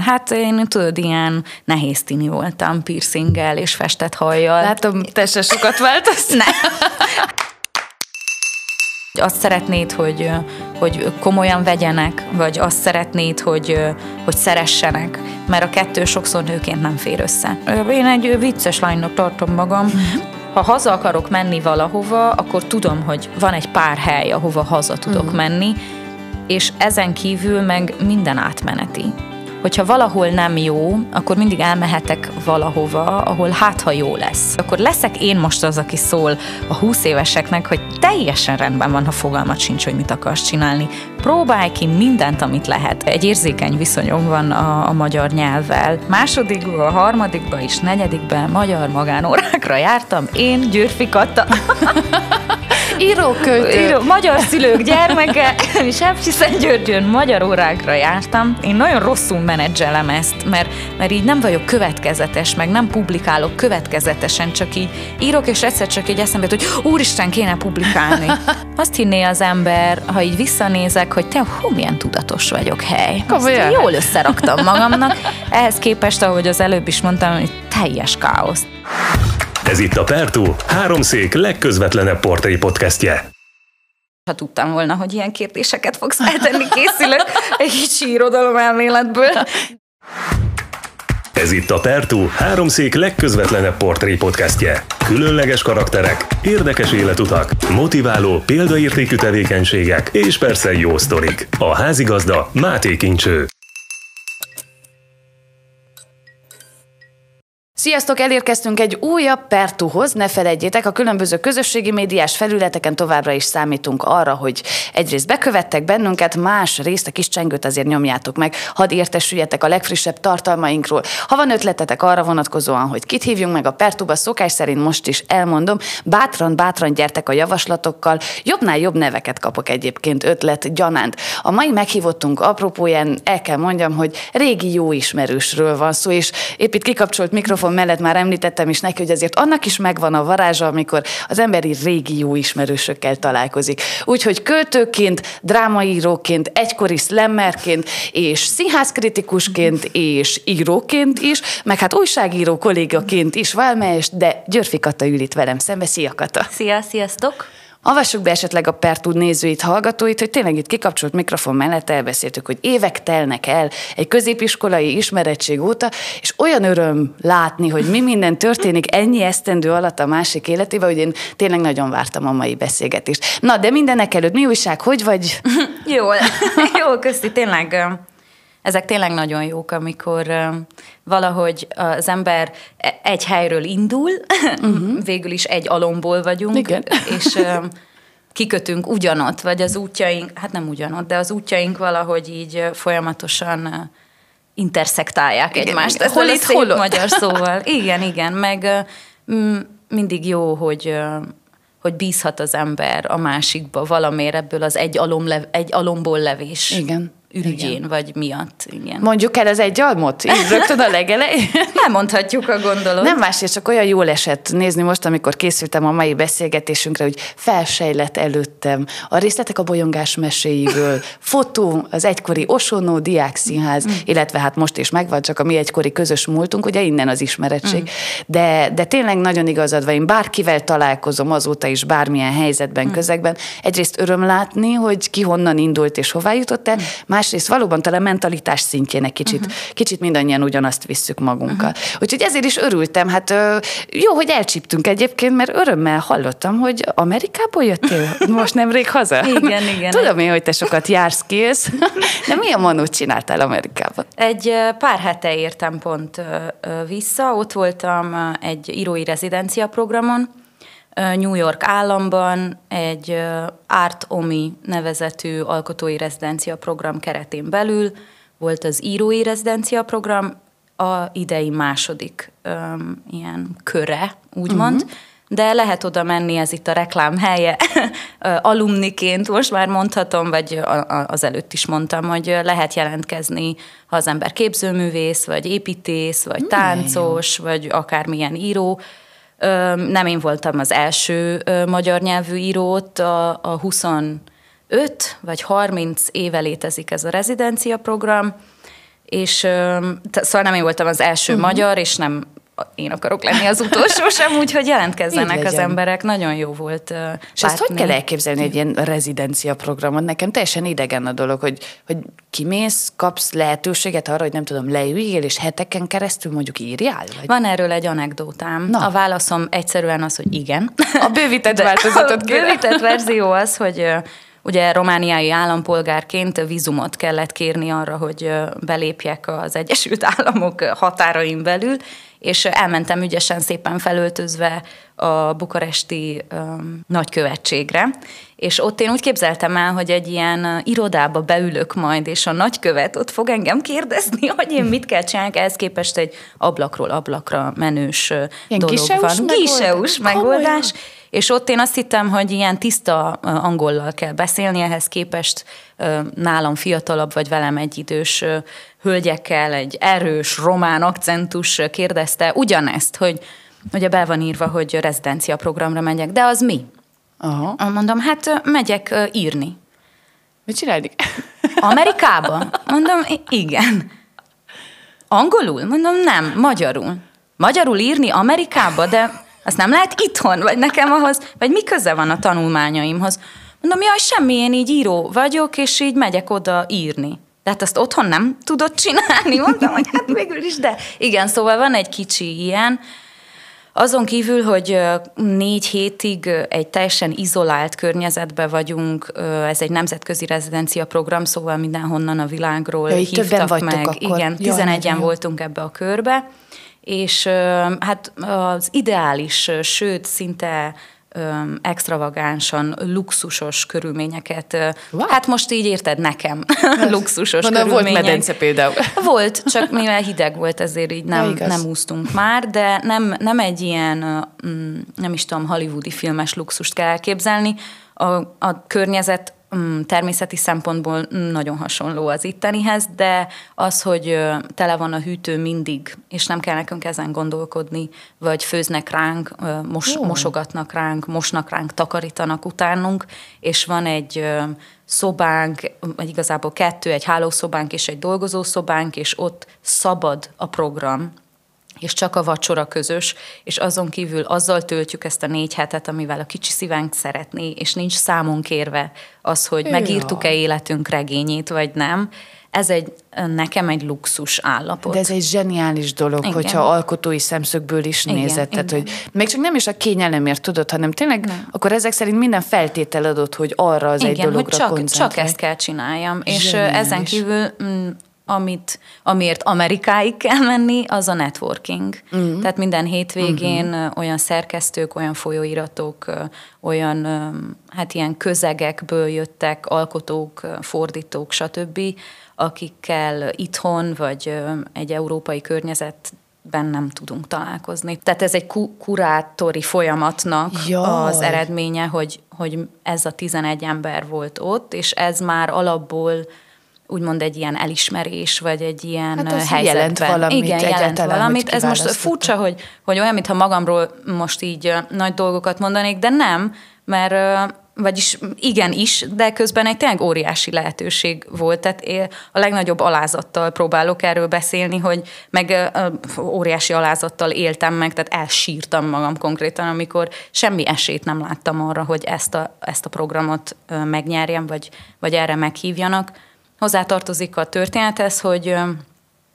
Hát én tudod, ilyen nehéz tini voltam, piercinggel és festett hajjal. Látom, te se sokat változtál. Ne. Azt szeretnéd, hogy, hogy komolyan vegyenek, vagy azt szeretnéd, hogy, hogy szeressenek, mert a kettő sokszor nőként nem fér össze. Én egy vicces lánynak tartom magam, ha haza akarok menni valahova, akkor tudom, hogy van egy pár hely, ahova haza tudok uh-huh. menni, és ezen kívül meg minden átmeneti hogyha valahol nem jó, akkor mindig elmehetek valahova, ahol hát, ha jó lesz. Akkor leszek én most az, aki szól a 20 éveseknek, hogy teljesen rendben van, ha fogalmat sincs, hogy mit akarsz csinálni. Próbálj ki mindent, amit lehet. Egy érzékeny viszonyom van a, a magyar nyelvvel. Másodikban, a harmadikban és negyedikben magyar magánórákra jártam. Én Györfi Katta. Íróköltő. Író, magyar szülők gyermeke, és Györgyön magyar órákra jártam. Én nagyon rosszul menedzselem ezt, mert, mert így nem vagyok következetes, meg nem publikálok következetesen, csak így írok, és egyszer csak így eszembe hogy úristen, kéne publikálni. Azt hinné az ember, ha így visszanézek, hogy te, hú, milyen tudatos vagyok, hely. Azt jól összeraktam magamnak. Ehhez képest, ahogy az előbb is mondtam, hogy teljes káosz. Ez itt a Pertú, háromszék legközvetlenebb portré podcastje. Ha tudtam volna, hogy ilyen kérdéseket fogsz feltenni, készülök egy kicsi irodalom elméletből. Ez itt a Pertú, háromszék legközvetlenebb portré podcastje. Különleges karakterek, érdekes életutak, motiváló, példaértékű tevékenységek és persze jó sztorik. A házigazda Máté Kincső. Sziasztok, elérkeztünk egy újabb Pertuhoz, ne felejtjétek, a különböző közösségi médiás felületeken továbbra is számítunk arra, hogy egyrészt bekövettek bennünket, más részt a kis csengőt azért nyomjátok meg, hadd értesüljetek a legfrissebb tartalmainkról. Ha van ötletetek arra vonatkozóan, hogy kit hívjunk meg a Pertuba, szokás szerint most is elmondom, bátran, bátran gyertek a javaslatokkal, jobbnál jobb neveket kapok egyébként ötlet gyanánt. A mai meghívottunk apropóján el kell mondjam, hogy régi jó ismerősről van szó, és épp itt kikapcsolt mikrofon mikrofon mellett már említettem is neki, hogy azért annak is megvan a varázsa, amikor az emberi régi jó ismerősökkel találkozik. Úgyhogy költőként, drámaíróként, egykori slammerként, és színházkritikusként, és íróként is, meg hát újságíró kollégaként is valamelyest, de Györfi Kata ül itt velem szembe. Szia Kata! Szia, sziasztok! Avassuk be esetleg a Pertud nézőit, hallgatóit, hogy tényleg itt kikapcsolt mikrofon mellett elbeszéltük, hogy évek telnek el egy középiskolai ismerettség óta, és olyan öröm látni, hogy mi minden történik ennyi esztendő alatt a másik életében, hogy én tényleg nagyon vártam a mai beszélgetést. Na, de mindenek előtt mi újság, hogy vagy? Jó, jó, köszi, tényleg ezek tényleg nagyon jók, amikor valahogy az ember e- egy helyről indul, uh-huh. végül is egy alomból vagyunk, Igen. és kikötünk ugyanott, vagy az útjaink, hát nem ugyanott, de az útjaink valahogy így folyamatosan intersektálják igen, egymást. Igen. Hol itt, hol magyar szóval. Igen, igen, meg mindig jó, hogy hogy bízhat az ember a másikba valamiért ebből az egy, alomlev, egy alomból levés. Igen ürügyén, igen. vagy miatt. Igen. Mondjuk el az egy almot? Így rögtön a legelején? Elmondhatjuk a gondolat. Nem és csak olyan jól esett nézni most, amikor készültem a mai beszélgetésünkre, hogy felsejlett előttem a részletek a bolyongás meséiből, fotó, az egykori Osonó Diákszínház, mm. illetve hát most is megvan, csak a mi egykori közös múltunk, ugye innen az ismerettség. Mm. De, de tényleg nagyon igazad van, én bárkivel találkozom azóta is bármilyen helyzetben, mm. közegben. Egyrészt öröm látni, hogy ki honnan indult és hová jutott el, mm másrészt valóban talán mentalitás szintjén egy kicsit, uh-huh. kicsit mindannyian ugyanazt visszük magunkkal. Uh-huh. Úgyhogy ezért is örültem. Hát jó, hogy elcsíptünk egyébként, mert örömmel hallottam, hogy Amerikából jöttél most nemrég haza. Igen, igen. Tudom én, hogy te sokat jársz kész, de milyen manót csináltál Amerikában? Egy pár hete értem pont vissza, ott voltam egy írói rezidencia programon, New York államban egy Art Omi nevezetű alkotói rezidencia program keretén belül volt az írói rezidencia program, a idei második um, ilyen köre, úgymond, uh-huh. de lehet oda menni, ez itt a reklám helye, alumniként most már mondhatom, vagy az előtt is mondtam, hogy lehet jelentkezni, ha az ember képzőművész, vagy építész, vagy táncos, vagy akármilyen író, nem én voltam az első magyar nyelvű írót, a, a 25 vagy 30 éve létezik ez a rezidencia program, és szóval nem én voltam az első uh-huh. magyar, és nem én akarok lenni az utolsó sem, úgyhogy jelentkezzenek az emberek. Nagyon jó volt uh, És ezt hogy kell elképzelni egy ilyen rezidencia programot? Nekem teljesen idegen a dolog, hogy, hogy kimész, kapsz lehetőséget arra, hogy nem tudom, leüljél, és heteken keresztül mondjuk írjál? Vagy? Van erről egy anekdótám. Na. A válaszom egyszerűen az, hogy igen. A bővített változatot A bővített verzió az, hogy Ugye romániai állampolgárként vízumot kellett kérni arra, hogy belépjek az Egyesült Államok határain belül, és elmentem ügyesen szépen felöltözve a bukaresti um, nagykövetségre, és ott én úgy képzeltem el, hogy egy ilyen irodába beülök majd, és a nagykövet ott fog engem kérdezni, hogy én mit kell csinálni, ehhez képest egy ablakról ablakra menős ilyen dolog van. Giseus megoldás. megoldás és ott én azt hittem, hogy ilyen tiszta angollal kell beszélni, ehhez képest nálam fiatalabb vagy velem egyidős hölgyekkel egy erős román akcentus kérdezte ugyanezt, hogy ugye be van írva, hogy rezidencia programra megyek, de az mi? Aha. Mondom, hát megyek írni. Mit csinálni? Amerikába? Mondom, igen. Angolul? Mondom, nem, magyarul. Magyarul írni Amerikába, de azt nem lehet itthon, vagy nekem ahhoz, vagy mi köze van a tanulmányaimhoz. Mondom, jaj, semmi, én így író vagyok, és így megyek oda írni. De hát azt otthon nem tudod csinálni, mondtam, hogy hát végül is, de igen, szóval van egy kicsi ilyen, azon kívül, hogy négy hétig egy teljesen izolált környezetben vagyunk, ez egy nemzetközi rezidencia program, szóval mindenhonnan a világról ja, hívtak meg. Akkor. Igen, 11-en voltunk ebbe a körbe, és hát az ideális, sőt, szinte extravagánsan, luxusos körülményeket. Wow. Hát most így érted nekem, luxusos Mondom, körülmények. volt medence például. Volt, csak mivel hideg volt, ezért így nem, ja, nem úsztunk már, de nem, nem egy ilyen, mm, nem is tudom, hollywoodi filmes luxust kell elképzelni. A, a környezet természeti szempontból nagyon hasonló az ittenihez, de az, hogy tele van a hűtő mindig, és nem kell nekünk ezen gondolkodni, vagy főznek ránk, mos, mosogatnak ránk, mosnak ránk, takarítanak utánunk, és van egy szobánk, vagy igazából kettő, egy hálószobánk és egy dolgozószobánk, és ott szabad a program, és csak a vacsora közös, és azon kívül azzal töltjük ezt a négy hetet, amivel a kicsi szívánk szeretné, és nincs számon kérve az, hogy ja. megírtuk-e életünk regényét, vagy nem. Ez egy, nekem egy luxus állapot. De ez egy zseniális dolog, igen. hogyha alkotói szemszögből is igen, nézed. Igen. Tehát, hogy még csak nem is a kényelemért tudod, hanem tényleg nem. akkor ezek szerint minden feltétel adott, hogy arra az igen, egy dologra hogy csak, csak ezt kell csináljam. Zseniális. És ezen kívül mm, amit, amiért Amerikáig kell menni, az a networking. Uh-huh. Tehát minden hétvégén uh-huh. olyan szerkesztők, olyan folyóiratok, olyan hát ilyen közegekből jöttek alkotók, fordítók, stb., akikkel itthon vagy egy európai környezet ben nem tudunk találkozni. Tehát ez egy ku- kurátori folyamatnak Jaj. az eredménye, hogy, hogy ez a 11 ember volt ott, és ez már alapból úgymond egy ilyen elismerés, vagy egy ilyen hát helyzetben. jelent valamit. Igen, jelent valamit. Ez most furcsa, hogy, hogy olyan, mintha magamról most így nagy dolgokat mondanék, de nem, mert vagyis igen is, de közben egy tényleg óriási lehetőség volt. Tehát én a legnagyobb alázattal próbálok erről beszélni, hogy meg óriási alázattal éltem meg, tehát elsírtam magam konkrétan, amikor semmi esélyt nem láttam arra, hogy ezt a, ezt a programot megnyerjem, vagy, vagy erre meghívjanak. Hozzátartozik a történethez, hogy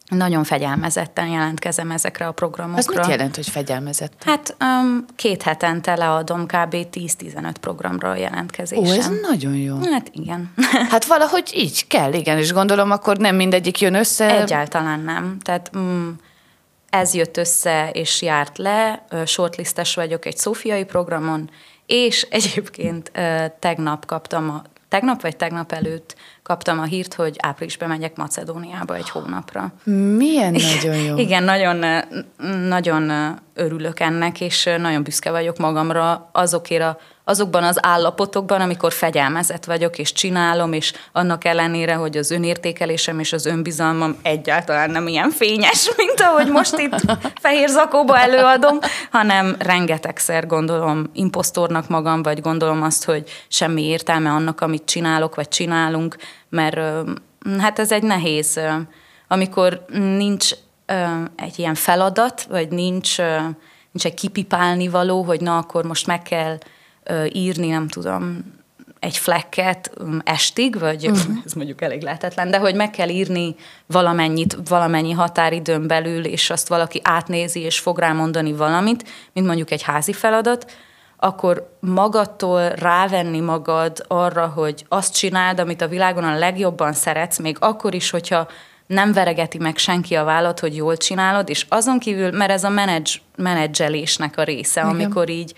nagyon fegyelmezetten jelentkezem ezekre a programokra. Ez mit jelent, hogy fegyelmezett? Hát um, két hetente leadom kb. 10-15 programra jelentkezésem. Ó, ez nagyon jó. Hát igen. Hát valahogy így kell, igen, és gondolom akkor nem mindegyik jön össze. Egyáltalán nem. Tehát um, ez jött össze és járt le, shortlistes vagyok egy szófiai programon, és egyébként tegnap kaptam a tegnap vagy tegnap előtt kaptam a hírt, hogy áprilisban megyek Macedóniába egy hónapra. Milyen nagyon jó. Igen, nagyon, nagyon örülök ennek, és nagyon büszke vagyok magamra azokért a azokban az állapotokban, amikor fegyelmezett vagyok, és csinálom, és annak ellenére, hogy az önértékelésem és az önbizalmam egyáltalán nem ilyen fényes, mint ahogy most itt fehér zakóba előadom, hanem rengetegszer gondolom impostornak magam, vagy gondolom azt, hogy semmi értelme annak, amit csinálok, vagy csinálunk, mert hát ez egy nehéz amikor nincs egy ilyen feladat, vagy nincs, nincs egy kipipálni való, hogy na, akkor most meg kell írni, nem tudom, egy flekket um, estig, vagy uh-huh. ez mondjuk elég lehetetlen, de hogy meg kell írni valamennyit, valamennyi határidőn belül, és azt valaki átnézi, és fog rá mondani valamit, mint mondjuk egy házi feladat, akkor magadtól rávenni magad arra, hogy azt csináld, amit a világon a legjobban szeretsz, még akkor is, hogyha nem veregeti meg senki a vállat, hogy jól csinálod, és azon kívül, mert ez a menedzs, menedzselésnek a része, Igen. amikor így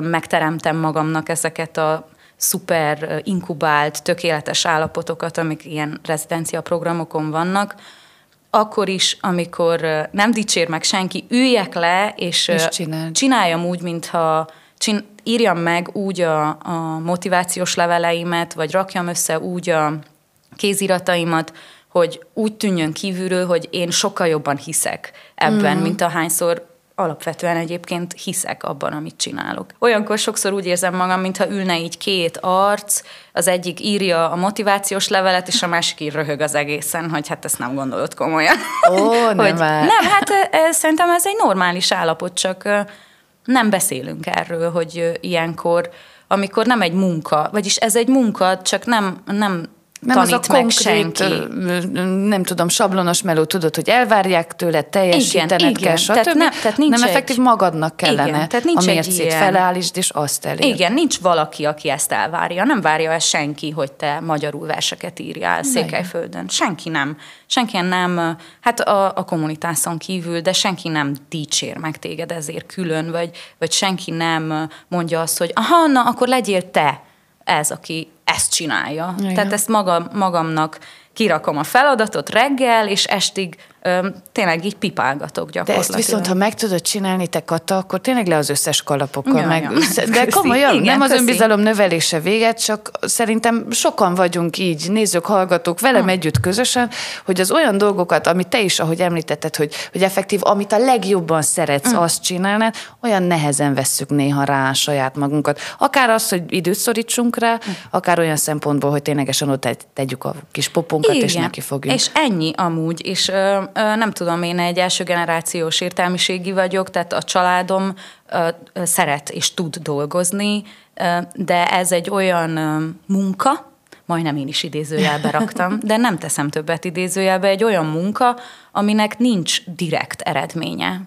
megteremtem magamnak ezeket a szuper inkubált, tökéletes állapotokat, amik ilyen rezidencia programokon vannak, akkor is, amikor nem dicsér meg senki, üljek le, és, és csináljam úgy, mintha csin- írjam meg úgy a, a motivációs leveleimet, vagy rakjam össze úgy a kézirataimat, hogy úgy tűnjön kívülről, hogy én sokkal jobban hiszek ebben, mm. mint ahányszor alapvetően egyébként hiszek abban, amit csinálok. Olyankor sokszor úgy érzem magam, mintha ülne így két arc, az egyik írja a motivációs levelet, és a másik ír röhög az egészen, hogy hát ezt nem gondolod komolyan. Ó, nem hogy, Nem, hát szerintem ez egy normális állapot, csak nem beszélünk erről, hogy ilyenkor amikor nem egy munka, vagyis ez egy munka, csak nem, nem nem tanít az a meg konkrét, senki. nem tudom, sablonos meló, tudod, hogy elvárják tőle, teljesítened igen, kell, stb. Tehát, nem, tehát nincs nem effektív magadnak kellene igen, tehát nincs a mércét ilyen, felállítsd, és azt elérd. Igen, nincs valaki, aki ezt elvárja. Nem várja el senki, hogy te magyarul verseket írjál Székelyföldön. Senki nem. Senki nem, hát a, a kommunitáson kívül, de senki nem dicsér meg téged ezért külön, vagy, vagy senki nem mondja azt, hogy aha, na, akkor legyél te ez, aki ezt csinálja. Igen. Tehát ezt magam, magamnak kirakom a feladatot reggel, és estig tényleg így pipálgatok gyakorlatilag. De ezt viszont, ha meg tudod csinálni te Kata, akkor tényleg le az összes kalapokkal ja, meg. Ja. De komolyan, Igen, nem az köszi. önbizalom növelése véget, csak szerintem sokan vagyunk így, nézők, hallgatók, velem ha. együtt közösen, hogy az olyan dolgokat, amit te is, ahogy említetted, hogy, hogy effektív, amit a legjobban szeretsz, mm. azt csinálnád, olyan nehezen vesszük néha rá saját magunkat. Akár az, hogy időt szorítsunk rá, mm. akár olyan szempontból, hogy ténylegesen ott tegyük a kis popunkat, Igen. és neki fogjuk. És ennyi amúgy, és ö, nem tudom, én egy első generációs értelmiségi vagyok, tehát a családom szeret és tud dolgozni, de ez egy olyan munka, majdnem én is idézőjelbe raktam, de nem teszem többet idézőjelbe, egy olyan munka, aminek nincs direkt eredménye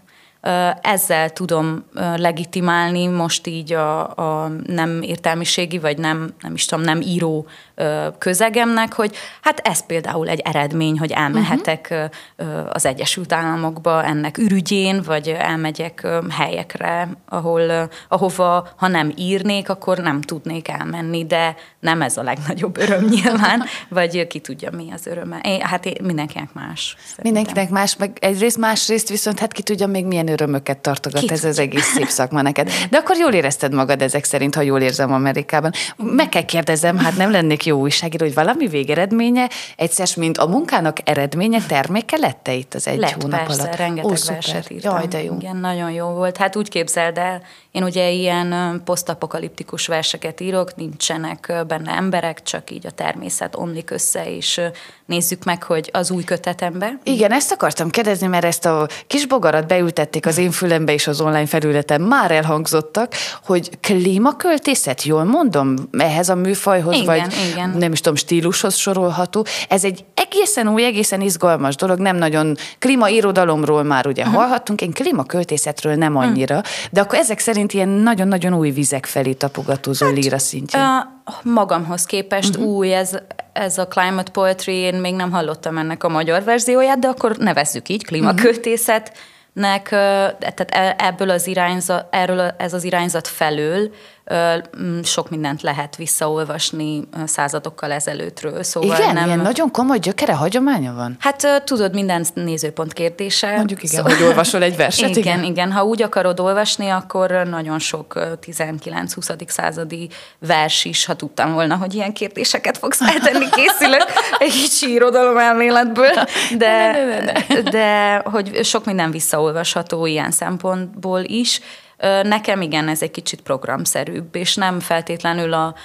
ezzel tudom legitimálni most így a, a nem értelmiségi, vagy nem, nem is tudom, nem író közegemnek, hogy hát ez például egy eredmény, hogy elmehetek uh-huh. az Egyesült Államokba ennek ürügyén, vagy elmegyek helyekre, ahol, ahova, ha nem írnék, akkor nem tudnék elmenni, de nem ez a legnagyobb öröm nyilván, vagy ki tudja, mi az öröme. Hát mindenkinek más. Szerintem. Mindenkinek más, meg egyrészt másrészt viszont hát ki tudja még milyen örömöket tartogat ki ez az egész szép szakma neked. De akkor jól érezted magad ezek szerint, ha jól érzem Amerikában. Meg kell kérdezem, hát nem lennék jó újságíró, hogy valami végeredménye, egyszer, mint a munkának eredménye, terméke lett-e itt az egy Lett, hónap persze, alatt? rengeteg Ó, verset írtam. Jaj, de jó. Igen, nagyon jó volt. Hát úgy képzeld el, én ugye ilyen posztapokaliptikus verseket írok, nincsenek benne emberek, csak így a természet omlik össze, és nézzük meg, hogy az új kötetembe. Igen, ezt akartam kérdezni, mert ezt a kis bogarat beültették az én fülembe és az online felületen, már elhangzottak, hogy klímaköltészet, jól mondom, ehhez a műfajhoz, igen, vagy igen. nem is tudom, stílushoz sorolható. Ez egy egészen új, egészen izgalmas dolog, nem nagyon klímairodalomról már ugye uh-huh. hallhattunk, én klímaköltészetről nem annyira, uh-huh. de akkor ezek szerint ilyen nagyon-nagyon új vizek felé tapogatózó hát, líra szintjén. Uh, magamhoz képest uh-huh. új ez, ez a climate poetry, én még nem hallottam ennek a magyar verzióját, de akkor nevezzük így, klímaköltészet. Uh-huh nek, tehát e, ebből az irányzat, erről ez az irányzat felől sok mindent lehet visszaolvasni századokkal ezelőttről. Szóval igen, nem... ilyen nagyon komoly gyökere, hagyománya van? Hát tudod, minden nézőpont kérdése. Mondjuk igen, szóval... hogy olvasol egy verset. igen, igen, igen. Ha úgy akarod olvasni, akkor nagyon sok 19-20. századi vers is, ha tudtam volna, hogy ilyen kérdéseket fogsz feltenni, készülök egy kicsi irodalom elméletből, de, de hogy sok minden visszaolvasható ilyen szempontból is. Nekem igen, ez egy kicsit programszerűbb, és nem feltétlenül a,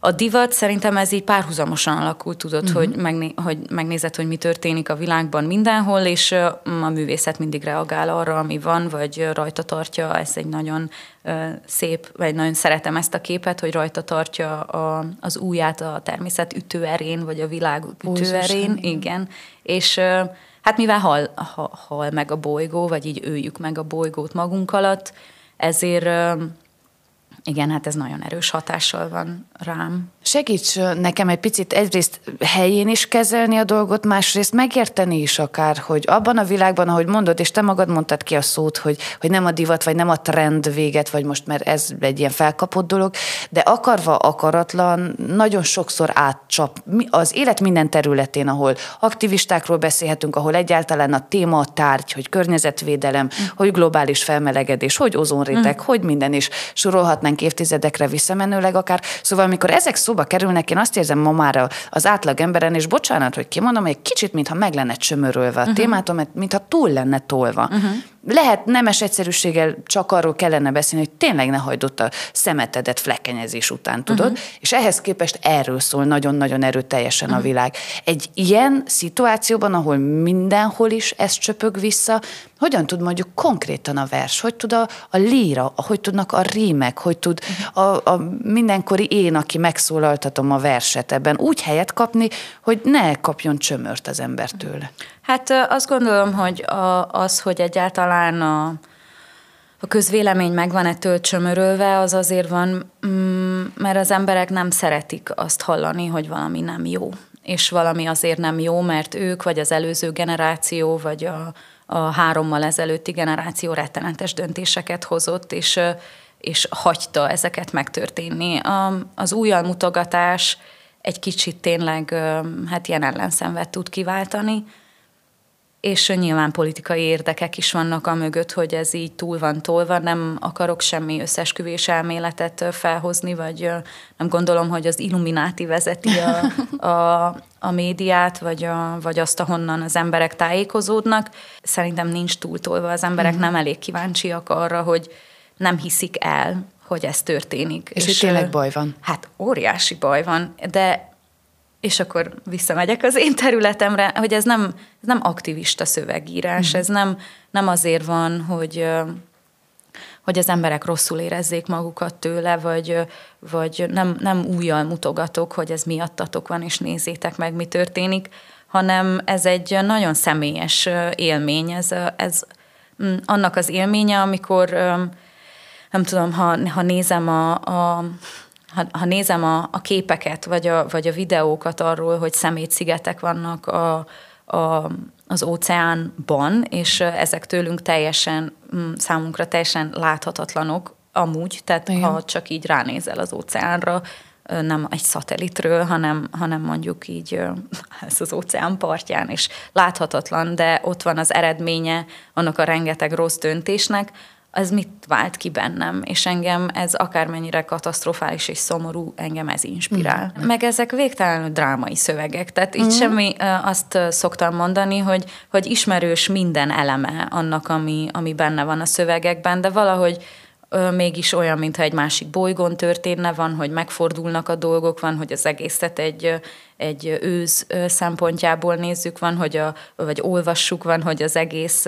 a divat. Szerintem ez így párhuzamosan alakult, tudod, uh-huh. hogy, megné- hogy megnézed, hogy mi történik a világban mindenhol, és a művészet mindig reagál arra, ami van, vagy rajta tartja, ez egy nagyon szép, vagy nagyon szeretem ezt a képet, hogy rajta tartja a, az úját a természet ütőerén, vagy a világ ütőerén, igen, és hát mivel hal, ha, hal meg a bolygó, vagy így öljük meg a bolygót magunk alatt, ezért igen, hát ez nagyon erős hatással van rám. Segíts nekem egy picit egyrészt helyén is kezelni a dolgot, másrészt megérteni is akár, hogy abban a világban, ahogy mondod, és te magad mondtad ki a szót, hogy, hogy nem a divat, vagy nem a trend véget, vagy most mert ez egy ilyen felkapott dolog, de akarva, akaratlan, nagyon sokszor átcsap az élet minden területén, ahol aktivistákról beszélhetünk, ahol egyáltalán a téma, a tárgy, hogy környezetvédelem, mm. hogy globális felmelegedés, hogy ozonréteg, mm. hogy minden is sorolhatnánk évtizedekre visszamenőleg akár. Szóval amikor ezek szóba kerülnek, én azt érzem ma már az átlag emberen, és bocsánat, hogy kimondom, egy kicsit, mintha meg lenne csömörölve a uh-huh. témától, mert mintha túl lenne tolva. Uh-huh lehet nemes egyszerűséggel csak arról kellene beszélni, hogy tényleg ne hagyd ott a szemetedet flekenyezés után, tudod? Uh-huh. És ehhez képest erről szól nagyon-nagyon erőteljesen uh-huh. a világ. Egy ilyen szituációban, ahol mindenhol is ez csöpög vissza, hogyan tud mondjuk konkrétan a vers, hogy tud a, a líra, hogy tudnak a rímek, hogy tud a, a mindenkori én, aki megszólaltatom a verset ebben úgy helyet kapni, hogy ne kapjon csömört az ember tőle. Hát azt gondolom, hogy a, az, hogy egyáltalán a, a közvélemény meg van ettől csömörölve, az azért van, mm, mert az emberek nem szeretik azt hallani, hogy valami nem jó. És valami azért nem jó, mert ők, vagy az előző generáció, vagy a, a hárommal ezelőtti generáció rettenetes döntéseket hozott, és, és hagyta ezeket megtörténni. A, az újjal mutogatás egy kicsit tényleg hát ilyen ellenszenvet tud kiváltani, és nyilván politikai érdekek is vannak a mögött, hogy ez így túl van tolva, nem akarok semmi összesküvés elméletet felhozni, vagy nem gondolom, hogy az Illumináti vezeti a, a, a médiát, vagy, a, vagy azt, ahonnan az emberek tájékozódnak. Szerintem nincs túl tolva, az emberek mm. nem elég kíváncsiak arra, hogy nem hiszik el, hogy ez történik. És, és tényleg baj van. Hát óriási baj van, de és akkor visszamegyek az én területemre, hogy ez nem, ez nem aktivista szövegírás, mm. ez nem, nem azért van, hogy hogy az emberek rosszul érezzék magukat tőle, vagy, vagy nem, nem újjal mutogatok, hogy ez miattatok van, és nézzétek meg, mi történik, hanem ez egy nagyon személyes élmény, ez, ez mm, annak az élménye, amikor nem tudom, ha, ha nézem a, a ha, ha nézem a, a képeket, vagy a, vagy a videókat arról, hogy szemétszigetek vannak a, a, az óceánban, és ezek tőlünk teljesen, mm, számunkra teljesen láthatatlanok amúgy, tehát Igen. ha csak így ránézel az óceánra, nem egy szatelitről, hanem, hanem mondjuk így ez az óceán partján, és láthatatlan, de ott van az eredménye annak a rengeteg rossz döntésnek, az mit vált ki bennem, és engem ez akármennyire katasztrofális és szomorú, engem ez inspirál. Mm. Meg ezek végtelenül drámai szövegek, tehát mm. itt semmi, azt szoktam mondani, hogy, hogy ismerős minden eleme annak, ami, ami benne van a szövegekben, de valahogy mégis olyan, mintha egy másik bolygón történne, van, hogy megfordulnak a dolgok, van, hogy az egészet egy, egy őz szempontjából nézzük, van, hogy a, vagy olvassuk, van, hogy az egész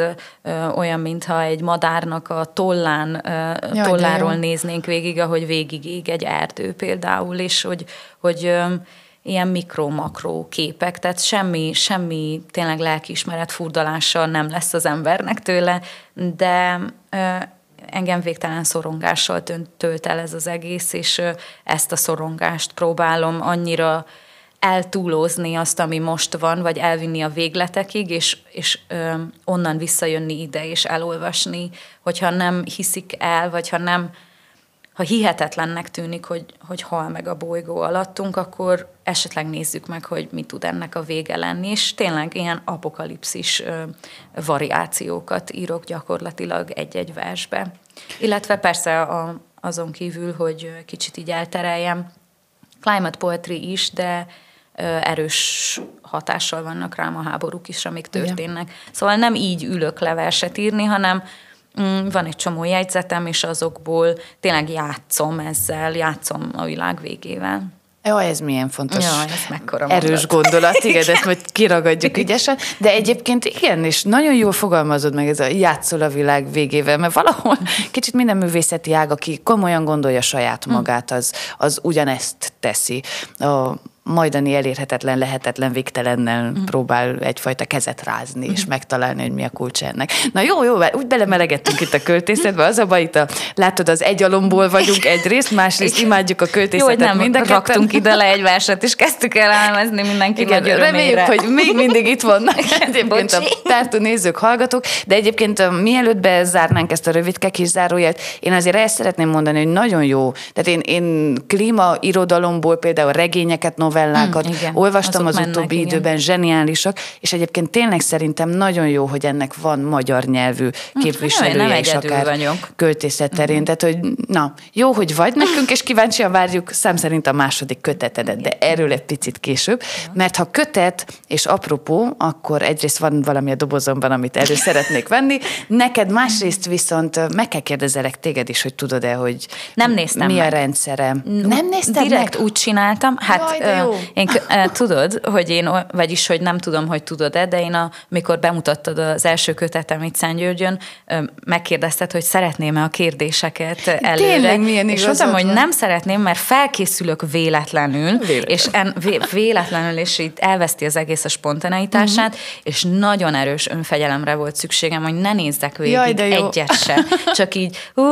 olyan, mintha egy madárnak a tollán, Jaj, tolláról néznénk végig, ahogy végigég egy erdő például, és hogy, hogy ilyen mikro-makró képek, tehát semmi, semmi tényleg lelkiismeret furdalással nem lesz az embernek tőle, de engem végtelen szorongással tölt el ez az egész, és ezt a szorongást próbálom annyira eltúlozni azt, ami most van, vagy elvinni a végletekig, és, és ö, onnan visszajönni ide, és elolvasni, hogyha nem hiszik el, vagy ha nem ha hihetetlennek tűnik, hogy, hogy hal meg a bolygó alattunk, akkor esetleg nézzük meg, hogy mi tud ennek a vége lenni, és tényleg ilyen apokalipszis variációkat írok gyakorlatilag egy-egy versbe. Illetve persze a, azon kívül, hogy kicsit így eltereljem, climate poetry is, de erős hatással vannak rám a háborúk is, amik történnek. Igen. Szóval nem így ülök le verset írni, hanem van egy csomó jegyzetem, és azokból tényleg játszom ezzel, játszom a világ végével. Jó, ez milyen fontos. Ja, ez mekkora Erős mondat. gondolat, igen, ezt majd kiragadjuk ügyesen. De egyébként igen, és nagyon jól fogalmazod meg ez a játszol a világ végével, mert valahol kicsit minden művészeti ág, aki komolyan gondolja saját magát, az, az ugyanezt teszi. A majdani elérhetetlen, lehetetlen, végtelennel mm. próbál egyfajta kezet rázni, és megtalálni, hogy mi a kulcs ennek. Na jó, jó, úgy belemelegettünk itt a költészetbe, az a baj, itt a, látod, az egy alomból vagyunk egyrészt, másrészt imádjuk a Jó, költészetet hogy nem mind a raktunk ide le egy verset, és kezdtük el elemezni mindenki Igen, nagy reméljük, hogy még mindig itt vannak egyébként a Bocsi. tártó nézők, hallgatók, de egyébként mielőtt bezárnánk ezt a rövidke kis zárójelt, én azért ezt szeretném mondani, hogy nagyon jó. Tehát én, én klíma irodalomból például regényeket, novellákat Hmm, igen, olvastam az mennek, utóbbi igen. időben, zseniálisak, és egyébként tényleg szerintem nagyon jó, hogy ennek van magyar nyelvű képviselője Hm, nem is egyedül akár vagyok. költészet terén. Tehát, hogy na, jó, hogy vagy nekünk, és kíváncsian várjuk szám szerint a második kötetedet, de erről egy picit később, mert ha kötet, és apropó, akkor egyrészt van valami a dobozomban, amit elő szeretnék venni, neked másrészt viszont meg kell kérdezelek téged is, hogy tudod-e, hogy Nem néztem mi a meg. rendszere. Nem nézted Direkt meg? úgy csináltam, hát Jaj, én, ö, tudod, hogy én, vagyis, hogy nem tudom, hogy tudod-e, de én, a, mikor bemutattad az első kötetem itt Szentgyörgyön, megkérdezted, hogy szeretném-e a kérdéseket előre. Tényleg milyen és mondtam, hogy nem szeretném, mert felkészülök véletlenül, Véletlen. és en, vé, véletlenül, és itt elveszti az egész a spontaneitását, Mhm. és nagyon erős önfegyelemre volt szükségem, hogy ne nézzek végig Jaj, de jó. egyet se. Csak így, ú,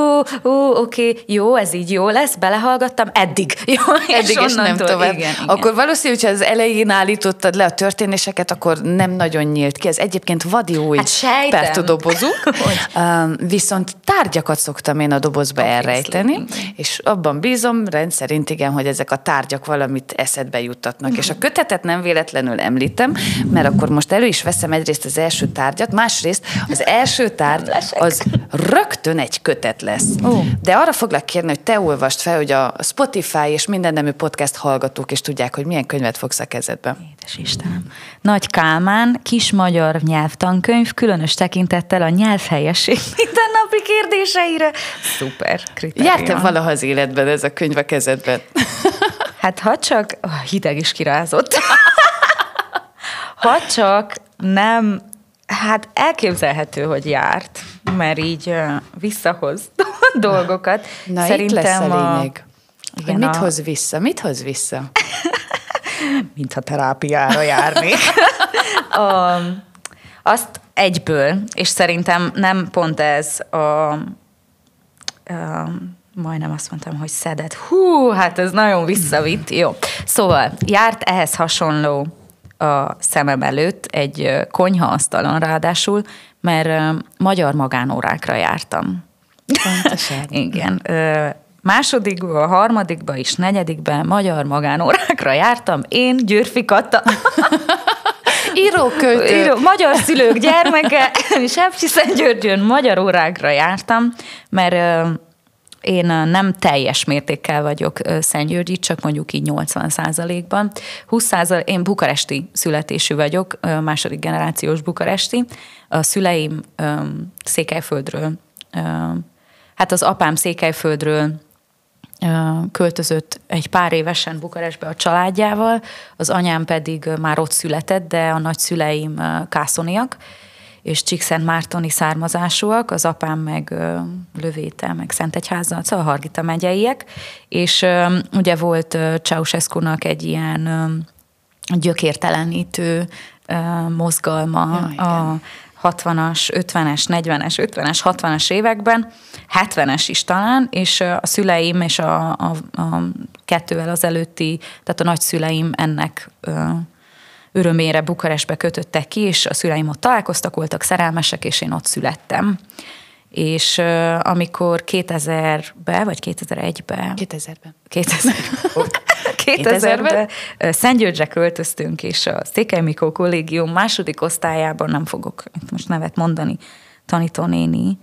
ú, oké, jó, ez így jó lesz, belehallgattam, eddig. Jó, Eddig és nem onnantól- tovább. Igen, igen. Akkor valószínű, hogyha az elején állítottad le a történéseket, akkor nem nagyon nyílt ki. Ez egyébként vadi új Hát. Hogy? um, viszont tárgyakat szoktam én a dobozba Obviously, elrejteni, igen. és abban bízom rendszerint igen, hogy ezek a tárgyak valamit eszedbe juttatnak. És a kötetet nem véletlenül említem, mert akkor most elő is veszem egyrészt az első tárgyat, másrészt az első tárgy az rögtön egy kötet lesz. Ó. De arra foglak kérni, hogy te olvast fel, hogy a Spotify és minden nemű podcast hallgatók is tudják, hogy milyen könyvet fogsz a kezedbe. Édes Istenem. Nagy Kálmán, kis magyar nyelvtankönyv, különös tekintettel a nyelvhelyesség mindennapi kérdéseire. Szuper kritérium. Járt-e valaha az életben ez a könyv a kezedben? Hát ha csak, oh, hideg is kirázott. ha csak nem, hát elképzelhető, hogy járt, mert így visszahoz dolgokat. Na, itt lesz a lényeg. igen, hogy mit a- hoz vissza? Mit hoz vissza? Mintha terápiára járnék. a, azt egyből, és szerintem nem pont ez a, a majdnem azt mondtam, hogy szedett. Hú, hát ez nagyon visszavitt. Jó. Szóval járt ehhez hasonló a szemem előtt egy konyhaasztalon ráadásul, mert magyar magánórákra jártam. Pontosan. Igen. Másodikba, harmadikba és negyedikben magyar magánórákra jártam. Én, Györfi Kata, Író, költő. író, magyar szülők gyermeke, és Györgyön magyar órákra jártam, mert én nem teljes mértékkel vagyok Szentgyörgyi, csak mondjuk így 80 százalékban. 20 százalék, én bukaresti születésű vagyok, második generációs bukaresti. A szüleim Székelyföldről, hát az apám Székelyföldről költözött egy pár évesen Bukarestbe a családjával, az anyám pedig már ott született, de a nagyszüleim kászoniak, és Csíkszentmártoni származásúak, az apám meg ö, Lövéte, meg Szentegyháza, szóval Hargita megyeiek, és ugye volt ö, Ceausescu-nak egy ilyen gyökértelenítő mozgalma Ja, igen. a 60-as, 50-es, 40-es, 50-es, 60-as években, 70-es is talán, és a szüleim és a, a, a kettővel az előtti, tehát a nagyszüleim ennek örömére Bukarestbe kötöttek ki, és a szüleim ott találkoztak, voltak szerelmesek, és én ott születtem. És ö, amikor 2000-be, vagy 2001-be 2000-ben. 2000 2000-ben ö, Szentgyörgyre költöztünk, és a Székely Mikó kollégium második osztályában, nem fogok itt most nevet mondani, tanítónéni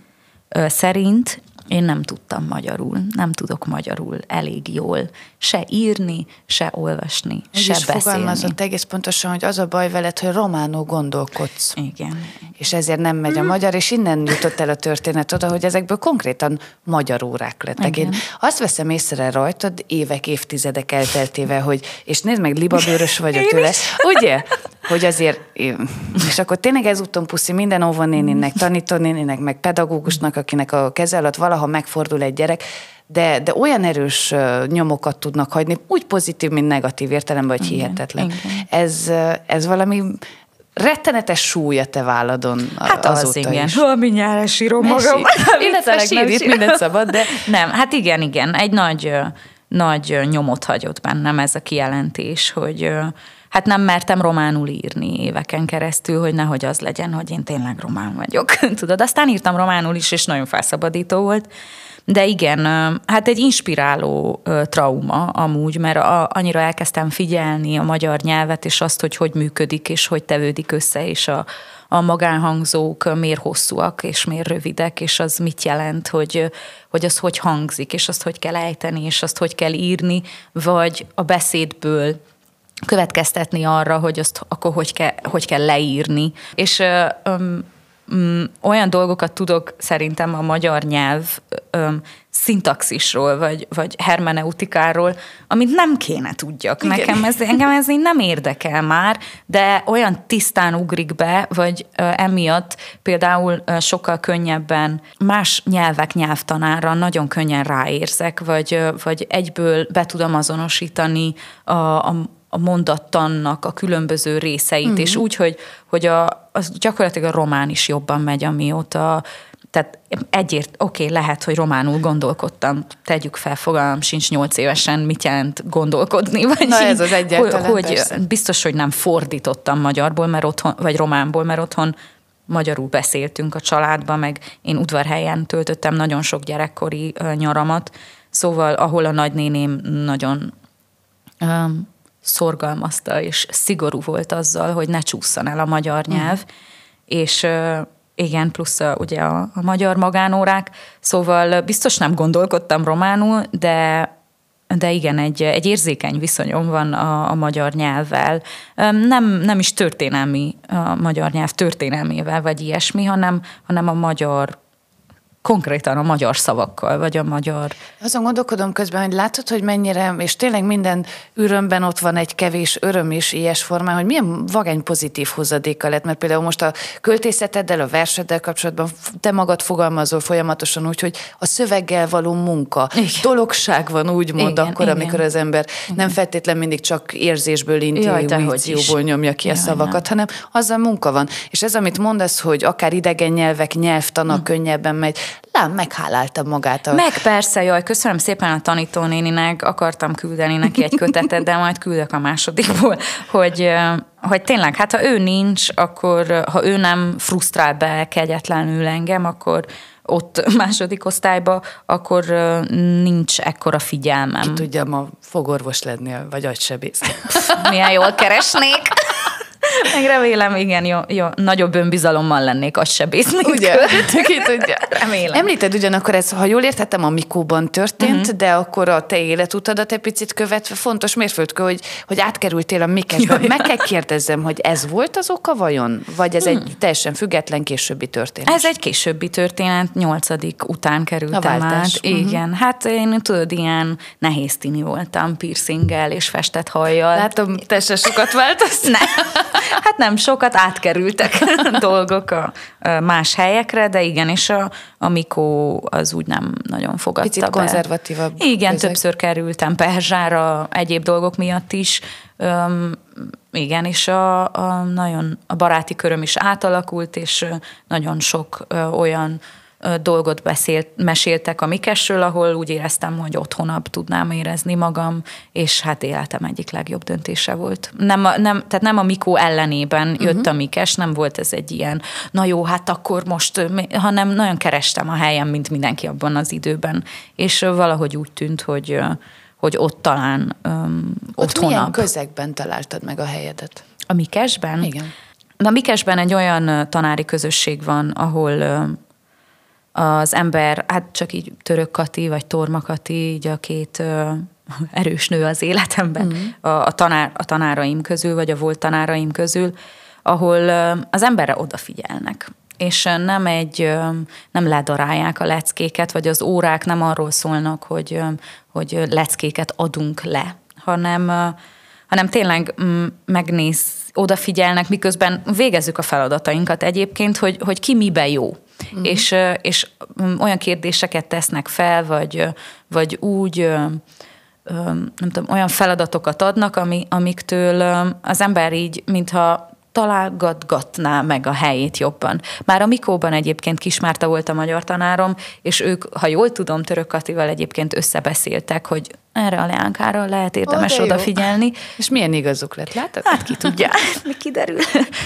szerint én nem tudtam magyarul, nem tudok magyarul elég jól se írni, se olvasni, Úgy se is beszélni. fogalmazott egész pontosan, hogy az a baj veled, hogy románul gondolkodsz. Igen. És ezért nem megy a magyar, és innen jutott el a történet oda, hogy ezekből konkrétan magyar órák lettek. Én azt veszem észre rajtad évek, évtizedek elteltével, hogy, és nézd meg, libabőrös vagyok tőle, ugye? Hogy azért, és akkor tényleg ezúton puszi minden óvonéninek, tanítónéninek, meg pedagógusnak, akinek a keze alatt valaha megfordul egy gyerek, de, de olyan erős nyomokat tudnak hagyni, úgy pozitív, mint negatív értelemben, hogy hihetetlen. igen. Ez, ez valami rettenetes súly a te válladon Hát az azóta igen. is. Ha, mindjárt elsírom Ne magam. Illetve sírj, itt mindent szabad, de- Nem, hát igen, igen. Egy nagy, nagy nyomot hagyott bennem ez a kijelentés, hogy hát nem mertem románul írni éveken keresztül, hogy nehogy az legyen, hogy én tényleg román vagyok. Tudod, aztán írtam románul is, és nagyon felszabadító volt. De igen, hát egy inspiráló trauma amúgy, mert annyira elkezdtem figyelni a magyar nyelvet, és azt, hogy hogy működik, és hogy tevődik össze, és a, a magánhangzók miért hosszúak, és miért rövidek, és az mit jelent, hogy, hogy az hogy hangzik, és azt hogy kell ejteni, és azt hogy kell írni, vagy a beszédből következtetni arra, hogy azt akkor hogy kell, hogy kell leírni. És ö, öm, mm, olyan dolgokat tudok szerintem a magyar nyelv öm, szintaxisról, vagy, vagy hermeneutikáról, amit nem kéne tudjak. Igen. Nekem ez, engem ez így nem érdekel már, de olyan tisztán ugrik be, vagy ö, emiatt például ö, sokkal könnyebben más nyelvek nyelvtanára nagyon könnyen ráérzek, vagy, ö, vagy egyből be tudom azonosítani a, a a mondattannak a különböző részeit, mm-hmm. és úgy, hogy, hogy a, az gyakorlatilag a román is jobban megy, amióta tehát egyért, oké, okay, lehet, hogy románul gondolkodtam, tegyük fel, fogalmam sincs nyolc évesen, mit jelent gondolkodni. Vagy Na, ez az egyáltalán, hogy, persze. biztos, hogy nem fordítottam magyarból, mert otthon, vagy románból, mert otthon magyarul beszéltünk a családban, meg én udvarhelyen töltöttem nagyon sok gyerekkori nyaramat, szóval ahol a nagynéném nagyon um, szorgalmazta, és szigorú volt azzal, hogy ne csúszson el a magyar nyelv, mm. és igen, plusz a, ugye a, a magyar magánórák, szóval biztos nem gondolkodtam románul, de de igen, egy, egy érzékeny viszonyom van a, a magyar nyelvvel. Nem, nem is történelmi, a magyar nyelv történelmével, vagy ilyesmi, hanem, hanem a magyar, konkrétan a magyar szavakkal, vagy a magyar... Azon gondolkodom közben, hogy látod, hogy mennyire, és tényleg minden örömben ott van egy kevés öröm is ilyes formán, hogy milyen vagány pozitív hozadéka lett, mert például most a költészeteddel, a verseddel kapcsolatban te magad fogalmazol folyamatosan úgy, hogy a szöveggel való munka, Igen. dologság van úgymond Igen, akkor, igen. amikor az ember nem feltétlen mindig csak érzésből, intuícióból nyomja ki a Jaj, szavakat, hanem azzal munka van. És ez, amit mondasz, hogy akár idegen nyelvek, nyelvtana Hm. könnyebben megy, lám, meghálálta magát a Meg persze, jaj, köszönöm szépen a tanítónéninek, akartam küldeni neki egy kötetet, de majd küldök a másodikból, hogy, hogy tényleg, hát ha ő nincs, akkor ha ő nem frusztrál be kegyetlenül engem, akkor ott második osztályba, akkor nincs ekkora figyelmem. tudja ma fogorvos lenni, vagy agysebész. Milyen jól keresnék. Meg remélem, igen, jó, jó, nagyobb önbizalommal lennék, az sebész, mint Ugye? Ki tudja. Remélem. Említed ugyanakkor, ez, ha jól értettem, a Mikóban történt, uh-huh. de akkor a te életutadat egy picit követve fontos mérföldkő, hogy, hogy átkerültél a Mikesbe. Meg kell kérdezzem, hogy ez volt az oka vajon? Vagy ez egy teljesen független későbbi történet? Ez egy későbbi történet, nyolcadik után kerültem át. Mhm. Igen, hát én tudod, ilyen nehéz tini voltam, piercinggel és festett hajjal. Látom, te se sokat változtál. Hát nem sokat átkerültek dolgok a, a más helyekre, de igen, és a, a Mikó az úgy nem nagyon fogadta Picit be. konzervatívabb Igen, közeg. többször kerültem Perzsára, egyéb dolgok miatt is. Öm, igen, és a, a, nagyon a baráti köröm is átalakult, és nagyon sok ö, olyan dolgot beszélt, meséltek a Mikesről, ahol úgy éreztem, hogy otthonabb tudnám érezni magam, és hát életem egyik legjobb döntése volt. Nem, a, nem, tehát nem a Mikó ellenében uh-huh. jött a Mikes, nem volt ez egy ilyen, na jó, hát akkor most, hanem nagyon kerestem a helyem, mint mindenki abban az időben, és valahogy úgy tűnt, hogy hogy ott talán öm, Ott milyen otthonabb. közegben találtad meg a helyedet? A Mikesben? Igen. Na, Mikesben egy olyan tanári közösség van, ahol az ember, hát csak így török Kati, vagy Torma Kati, így a két ö, erős nő az életemben, mm. a, a, tanár, a tanáraim közül, vagy a volt tanáraim közül, ahol ö, az emberre odafigyelnek és nem egy, nem ledarálják a leckéket, vagy az órák nem arról szólnak, hogy, hogy leckéket adunk le, hanem, hanem tényleg mm, megnéz, odafigyelnek, miközben végezzük a feladatainkat egyébként, hogy, hogy ki mibe jó. Mm. És, és olyan kérdéseket tesznek fel, vagy, vagy úgy nem tudom, olyan feladatokat adnak, ami, amiktől az ember így, mintha találgatgatná meg a helyét jobban. Már a Mikóban egyébként Kismárta volt a magyar tanárom, és ők, ha jól tudom, Török Katival egyébként összebeszéltek, hogy erre a leánkára lehet érdemes oh, odafigyelni. És milyen igazuk lett, látod? Hát ki tudja, mi kiderül.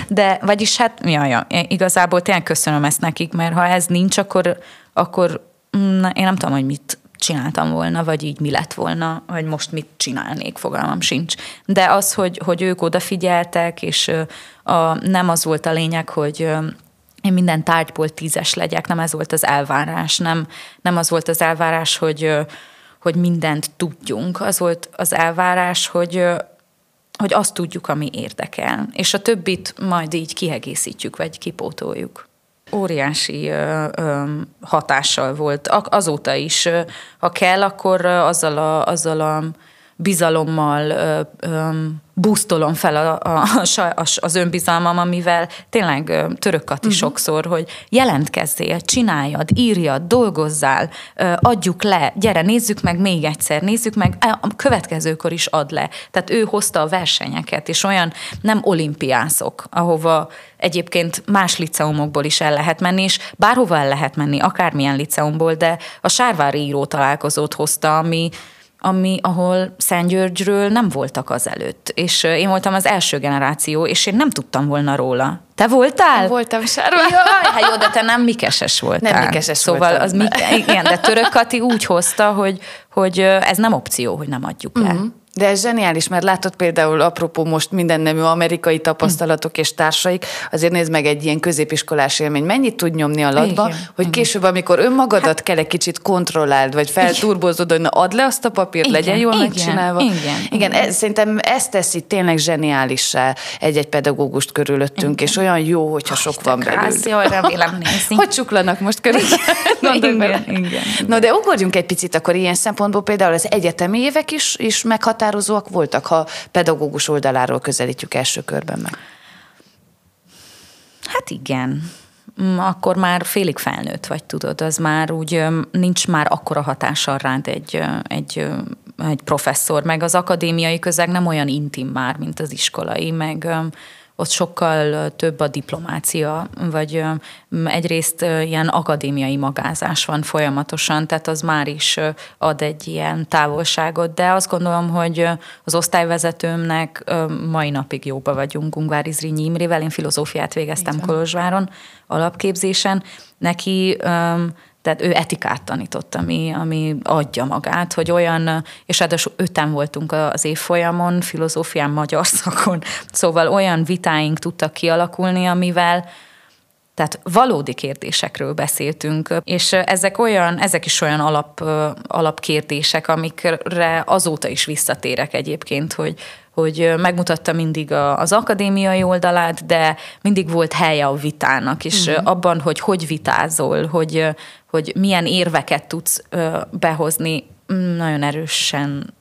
De vagyis hát, ja, ja, igazából tényleg köszönöm ezt nekik, mert ha ez nincs, akkor, akkor na, én nem tudom, hogy mit csináltam volna, vagy így mi lett volna, vagy most mit csinálnék, fogalmam sincs. De az, hogy, hogy ők odafigyeltek, és a, nem az volt a lényeg, hogy én minden tárgyból tízes legyek, nem ez volt az elvárás, nem, nem az volt az elvárás, hogy, hogy mindent tudjunk, az volt az elvárás, hogy, hogy azt tudjuk, ami érdekel, és a többit majd így kiegészítjük, vagy kipótoljuk óriási ö, ö, hatással volt. Azóta is, ha kell, akkor azzal a, azzal a bizalommal busztolom fel a, a, a, az önbizalmam, amivel tényleg török Kati uh-huh. sokszor, hogy jelentkezzél, csináljad, írjad, dolgozzál, adjuk le, gyere, nézzük meg még egyszer, nézzük meg, a következőkor is ad le. Tehát ő hozta a versenyeket, és olyan nem olimpiászok, ahova egyébként más liceumokból is el lehet menni, és bárhova el lehet menni, akármilyen liceumból, de a Sárvári író találkozót hozta, ami ami, ahol Györgyről nem voltak az előtt. És én voltam az első generáció, és én nem tudtam volna róla. Te voltál? Nem voltam sárva. Jaj, hát jó, de te nem mikeses voltál. Nem mikeses Szóval voltam. az mi, igen, de török Kati úgy hozta, hogy, hogy ez nem opció, hogy nem adjuk le. Uh-huh. De ez zseniális, mert látod például, apropó most minden nemű amerikai tapasztalatok és társaik, azért nézd meg egy ilyen középiskolás élmény. Mennyit tud nyomni a latba, Igen. hogy Igen. később, amikor önmagadat hát, kell egy kicsit kontrolláld, vagy felturbozod, hogy na add le azt a papírt, Igen. legyen jól Igen. megcsinálva. Igen. Igen, Ez, szerintem ez teszi tényleg zseniálissá egy-egy pedagógust körülöttünk, Igen. és olyan jó, hogyha sok van belőlük. Jól remélem nézni. Hogy csuklanak most körül? Igen. Igen. No, de ugorjunk egy picit akkor ilyen szempontból például az egyetemi évek is, is meghatározó meghatározóak voltak, ha pedagógus oldaláról közelítjük első körben meg? Hát igen. Mm, akkor már félig felnőtt vagy, tudod, az már úgy nincs már akkora hatással rád egy, egy, egy professzor, meg az akadémiai közeg nem olyan intim már, mint az iskolai, meg ott sokkal több a diplomácia, vagy egyrészt ilyen akadémiai magázás van folyamatosan, tehát az már is ad egy ilyen távolságot, de azt gondolom, hogy az osztályvezetőmnek mai napig jóba vagyunk Ungvári Zrínyi Imrével, én filozófiát végeztem Kolozsváron alapképzésen, neki tehát ő etikát tanított, ami, ami adja magát, hogy olyan, és ráadásul öten voltunk az évfolyamon, filozófián, magyar szakon, szóval olyan vitáink tudtak kialakulni, amivel tehát valódi kérdésekről beszéltünk, és ezek olyan, ezek is olyan alap, alapkérdések, amikre azóta is visszatérek egyébként, hogy, hogy megmutatta mindig az akadémiai oldalát, de mindig volt helye a vitának, és uh-huh. abban, hogy hogy vitázol, hogy, hogy milyen érveket tudsz behozni, mm, nagyon erősen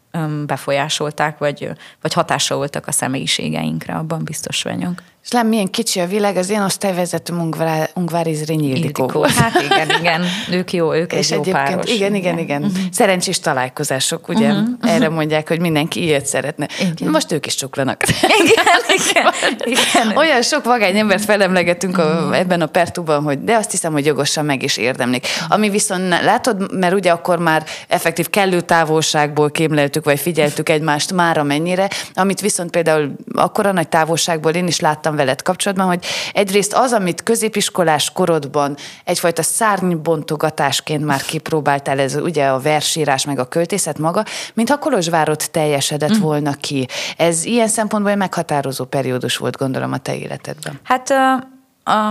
befolyásolták, vagy, vagy hatással voltak a személyiségeinkre, abban biztos vagyok. És nem milyen kicsi a világ, az én osztályvezetőm Ungvár, Ungvári Zrínyi Ildikó. Ildikó. Hát igen, igen, ők jó, ők és egy jó páros. Igen, igen, igen. Uh-huh. Szerencsés találkozások, ugye? Uh-huh. Erre mondják, hogy mindenki ilyet szeretne. Igen. Most ők is csuklanak. Igen, igen, igen. Olyan sok vagány embert felemlegetünk a, ebben a pertuban, hogy de azt hiszem, hogy jogosan meg is érdemlik. Ami viszont látod, mert ugye akkor már effektív kellő távolságból kémleltük, vagy figyeltük egymást már amennyire, amit viszont például akkor a nagy távolságból én is láttam veled kapcsolatban, hogy egyrészt az, amit középiskolás korodban egyfajta szárnybontogatásként már kipróbáltál, ez ugye a versírás meg a költészet maga, mintha Kolozsvárot teljesedett mm. volna ki. Ez ilyen szempontból egy meghatározó periódus volt, gondolom, a te életedben. Hát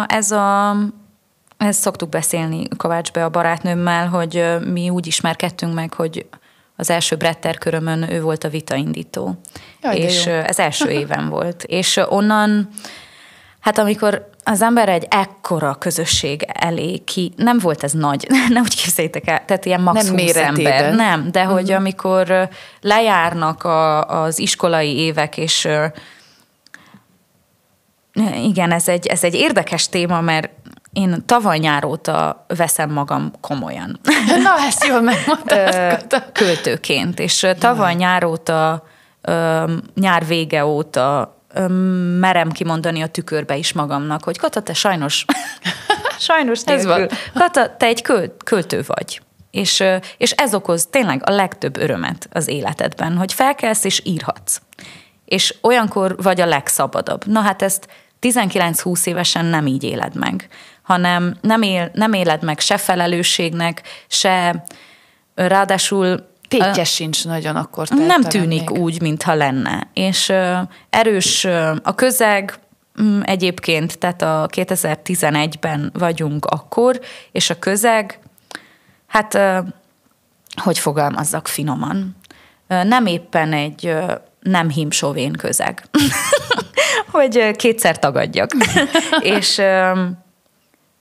ez a ezt szoktuk beszélni Kovács be a barátnőmmel, hogy mi úgy ismerkedtünk meg, hogy az első Bretter körömön ő volt a vitaindító. Jaj, és ez első éven volt. És onnan, hát amikor az ember egy ekkora közösség elé ki, nem volt ez nagy, nem úgy képzeljétek el, tehát ilyen max. nem 20 ember. Nem, de hogy uh-huh. amikor lejárnak a, az iskolai évek, és igen, ez egy, ez egy érdekes téma, mert én tavaly nyáróta veszem magam komolyan. Na, ezt jól megmondtad. Költőként, és tavaly nyáróta, nyár vége óta merem kimondani a tükörbe is magamnak, hogy Kata, te sajnos, sajnos ez van. Kata, te egy költő vagy. És, és ez okoz tényleg a legtöbb örömet az életedben, hogy felkelsz és írhatsz. És olyankor vagy a legszabadabb. Na hát ezt 19-20 évesen nem így éled meg, hanem nem, él, nem éled meg se felelősségnek, se ráadásul Tétje uh, sincs nagyon akkor. Nem tűnik még. úgy, mintha lenne. És uh, erős uh, a közeg, um, egyébként, tehát a 2011-ben vagyunk akkor, és a közeg, hát, uh, hogy fogalmazzak finoman, uh, nem éppen egy uh, nem himsovén közeg. hogy kétszer tagadjak. és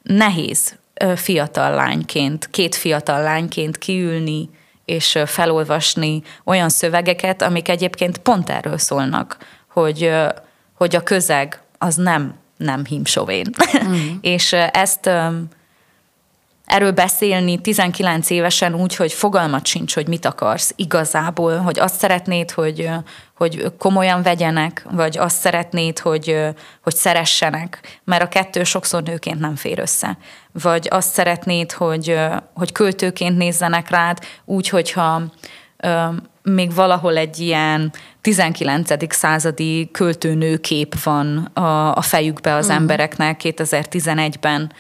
nehéz fiatal lányként, két fiatal lányként kiülni és felolvasni olyan szövegeket, amik egyébként pont erről szólnak, hogy, hogy a közeg az nem, nem himsovén. Mm. és ezt erről beszélni 19 évesen úgy, hogy fogalmat sincs, hogy mit akarsz igazából, hogy azt szeretnéd, hogy, hogy komolyan vegyenek, vagy azt szeretnéd, hogy, hogy szeressenek, mert a kettő sokszor nőként nem fér össze. Vagy azt szeretnéd, hogy, hogy költőként nézzenek rád, úgy, hogyha még valahol egy ilyen 19. századi költőnőkép van a, a fejükbe az mm. embereknek 2011-ben,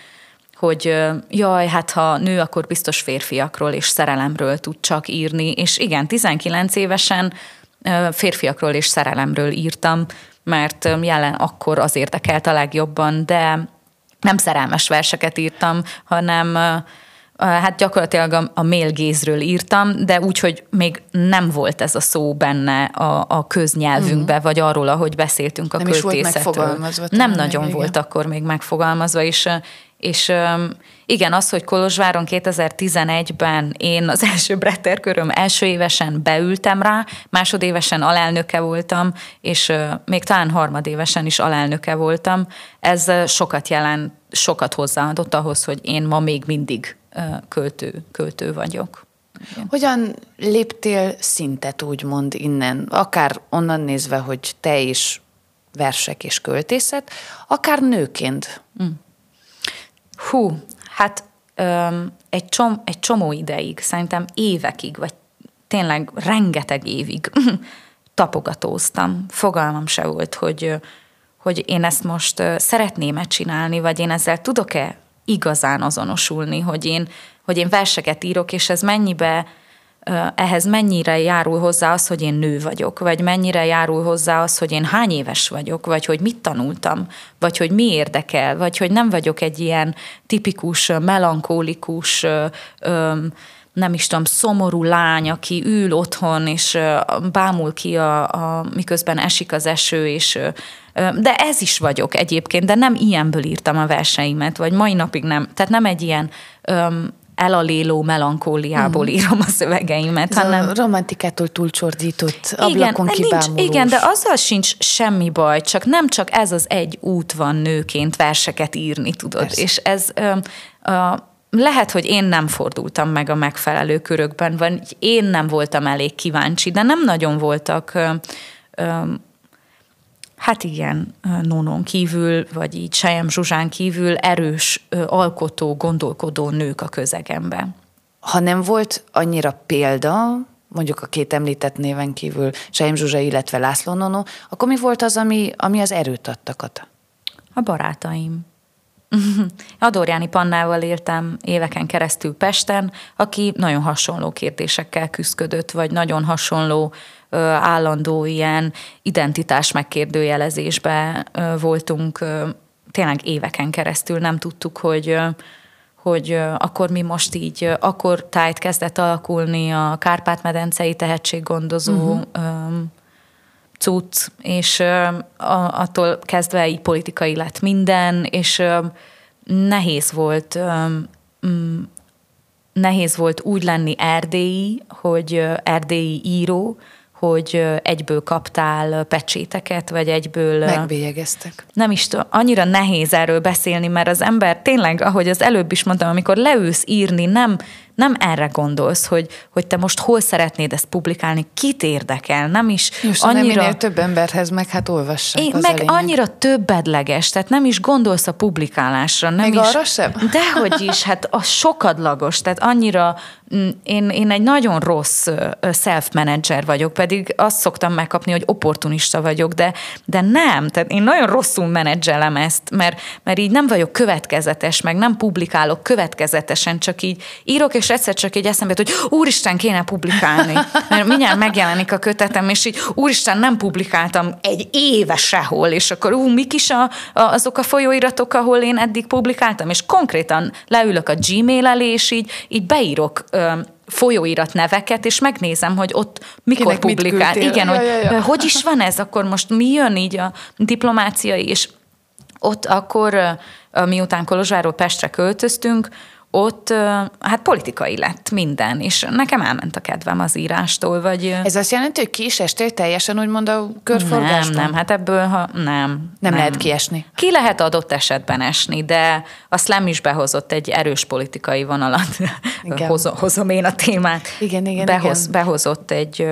hogy jaj, hát ha nő, akkor biztos férfiakról és szerelemről tud csak írni, és igen, 19 évesen férfiakról és szerelemről írtam, mert jelen akkor az érdekelt a legjobban, de nem szerelmes verseket írtam, hanem hát gyakorlatilag a, a mélgézről írtam, de úgy, hogy még nem volt ez a szó benne a, a köznyelvünkbe, uh-huh. vagy arról, ahogy beszéltünk a nem költészetről. Nem is volt megfogalmazva. Nem nagyon igen. volt akkor még megfogalmazva, és és igen, az, hogy Kolozsváron 2011-ben én az első Bretter köröm első évesen beültem rá, másodévesen alelnöke voltam, és még talán harmadévesen is alelnöke voltam, ez sokat jelent, sokat hozzáadott ahhoz, hogy én ma még mindig költő, költő vagyok. Igen. Hogyan léptél szintet úgymond innen, akár onnan nézve, hogy te is versek és költészet, akár nőként? Mm. Hú, hát öm, egy, csom, egy csomó ideig, szerintem évekig, vagy tényleg rengeteg évig tapogatóztam. Fogalmam se volt, hogy, hogy én ezt most szeretném-e csinálni, vagy én ezzel tudok-e igazán azonosulni, hogy én, hogy én verseket írok, és ez mennyibe ehhez mennyire járul hozzá az, hogy én nő vagyok, vagy mennyire járul hozzá az, hogy én hány éves vagyok, vagy hogy mit tanultam, vagy hogy mi érdekel, vagy hogy nem vagyok egy ilyen tipikus, melankólikus, nem is tudom, szomorú lány, aki ül otthon, és bámul ki, a, a, miközben esik az eső, és de ez is vagyok egyébként, de nem ilyenből írtam a verseimet, vagy mai napig nem. Tehát nem egy ilyen elaléló melankóliából mm. írom a szövegeimet. Ez hanem... a romantikától túlcsordított ablakon igen, nincs, Igen, de azzal sincs semmi baj, csak nem csak ez az egy út van nőként verseket írni, tudod. Persze. És ez... Ö, ö, lehet, hogy én nem fordultam meg a megfelelő körökben, vagy én nem voltam elég kíváncsi, de nem nagyon voltak ö, ö, hát igen, Nonon kívül, vagy így Sejem Zsuzsán kívül erős, alkotó, gondolkodó nők a közegemben. Ha nem volt annyira példa, mondjuk a két említett néven kívül, Sejem Zsuzsa, illetve László Nono, akkor mi volt az, ami, ami az erőt adtak A barátaim. Adorjáni Pannával éltem éveken keresztül Pesten, aki nagyon hasonló kérdésekkel küzdött, vagy nagyon hasonló állandó ilyen identitás megkérdőjelezésbe voltunk tényleg éveken keresztül. Nem tudtuk, hogy hogy akkor mi most így, akkor tájt kezdett alakulni a Kárpát-medencei tehetséggondozó uh-huh. cucc, és attól kezdve így politikai lett minden, és nehéz volt mm, nehéz volt úgy lenni erdélyi, hogy erdélyi író, hogy egyből kaptál pecséteket, vagy egyből... Megbélyegeztek. Nem is tudom, annyira nehéz erről beszélni, mert az ember tényleg, ahogy az előbb is mondtam, amikor leülsz írni, nem, nem erre gondolsz, hogy, hogy te most hol szeretnéd ezt publikálni, kit érdekel, nem is Just annyira... Nem több emberhez meg hát olvassák én, Meg annyira többedleges, tehát nem is gondolsz a publikálásra. Nem Még is, arra sem? Dehogy is, hát az sokadlagos, tehát annyira, mm, én, én egy nagyon rossz self-manager vagyok, pedig azt szoktam megkapni, hogy opportunista vagyok, de, de nem, tehát én nagyon rosszul menedzselem ezt, mert, mert így nem vagyok következetes, meg nem publikálok következetesen, csak így írok, és és egyszer csak így eszembe hogy úristen, kéne publikálni. Mert mindjárt megjelenik a kötetem, és így úristen, nem publikáltam egy éve sehol, és akkor ú, mik is a, a, azok a folyóiratok, ahol én eddig publikáltam, és konkrétan leülök a Gmail elé, és így, így beírok ö, folyóirat neveket, és megnézem, hogy ott mikor Kinek publikál. Igen, ja, ja, ja. hogy hogy is van ez, akkor most mi jön így a diplomáciai, és ott akkor, miután Kolozsváról Pestre költöztünk, ott hát politikai lett minden, és nekem elment a kedvem az írástól, vagy... Ez azt jelenti, hogy ki is estél teljesen úgymond a körforgásban? Nem, nem, hát ebből ha, nem, nem. Nem lehet kiesni? Ki lehet adott esetben esni, de a Slam is behozott egy erős politikai vonalat. Hozom, hozom én a témát. Igen, igen, Behoz, igen. Behozott egy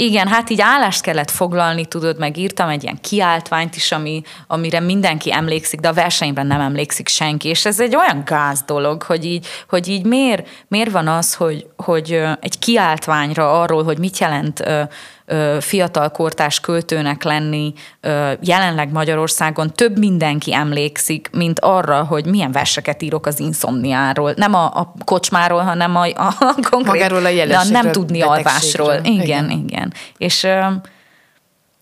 igen, hát így állást kellett foglalni, tudod, meg írtam egy ilyen kiáltványt is, ami, amire mindenki emlékszik, de a versenyben nem emlékszik senki, és ez egy olyan gáz dolog, hogy így, hogy így miért, miért van az, hogy, hogy egy kiáltványra arról, hogy mit jelent fiatal kortás költőnek lenni jelenleg Magyarországon több mindenki emlékszik, mint arra, hogy milyen verseket írok az inszomniáról. Nem a, a kocsmáról, hanem a, a, konkrét... Magáról a a nem tudni alvásról. Igen, igen, igen. És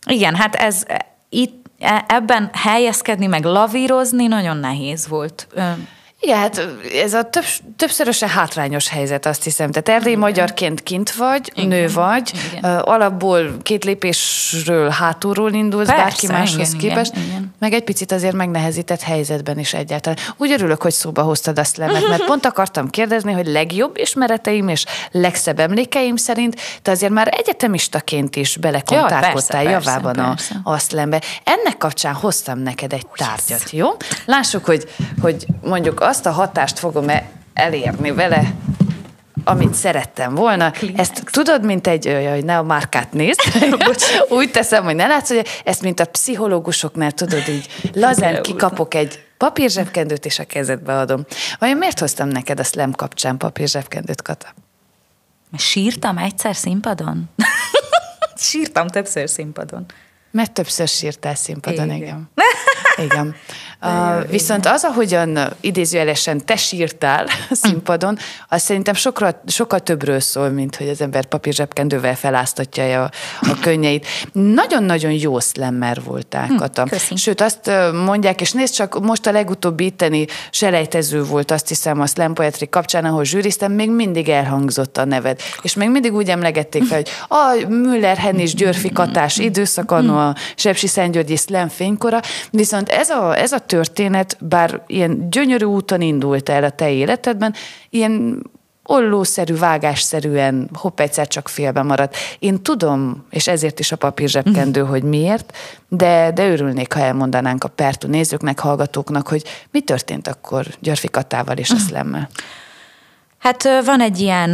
igen, hát ez itt e, ebben helyezkedni, meg lavírozni nagyon nehéz volt. Igen, hát ez a több, többszörösen hátrányos helyzet, azt hiszem. Tehát erdélyi Igen. magyarként kint vagy, Igen. nő vagy, Igen. alapból két lépésről hátulról indulsz Persze, bárki máshoz Igen, képest, Igen, Igen. meg egy picit azért megnehezített helyzetben is egyáltalán. Úgy örülök, hogy szóba hoztad azt lemet, mert pont akartam kérdezni, hogy legjobb ismereteim és legszebb emlékeim szerint te azért már egyetemistaként is belekontárkodtál ja, javában persze, a aszlembe. Ennek kapcsán hoztam neked egy tárgyat, jó? Lássuk, hogy, hogy mondjuk azt a hatást fogom-e elérni vele, amit szerettem volna. Kleenex. Ezt tudod, mint egy, hogy ne a márkát nézd, úgy teszem, hogy ne látsz, hogy ezt, mint a pszichológusoknál, tudod, így lazán kikapok egy papírzsebkendőt, és a kezedbe adom. Vajon miért hoztam neked a slam kapcsán papírzsebkendőt, Kata? Sírtam egyszer színpadon? Sírtam többször színpadon. Mert többször sírtál színpadon, igen. igen. igen. Uh, viszont az, ahogyan idézőjelesen te sírtál színpadon, az szerintem sokkal, sokkal többről szól, mint hogy az ember papírzsebkendővel feláztatja a, a könnyeit. Nagyon-nagyon jó szlemmer voltál, hm, Kata. Köszönöm. Sőt, azt mondják, és nézd csak, most a legutóbbi itteni selejtező volt, azt hiszem, a slam poetry kapcsán, ahol zsűriztem, még mindig elhangzott a neved. És még mindig úgy emlegették fel, hogy a Müller Hennis Györfi Katás időszakon, a Sepsi Szentgyörgyi slam fénykora, viszont ez a, ez a történet, bár ilyen gyönyörű úton indult el a te életedben, ilyen ollószerű, vágásszerűen hopp egyszer csak félbe maradt. Én tudom, és ezért is a papír zsebkendő, hogy miért, de, de örülnék, ha elmondanánk a Pertu nézőknek, hallgatóknak, hogy mi történt akkor Györfi Katával és a szlemmel. Hát van egy ilyen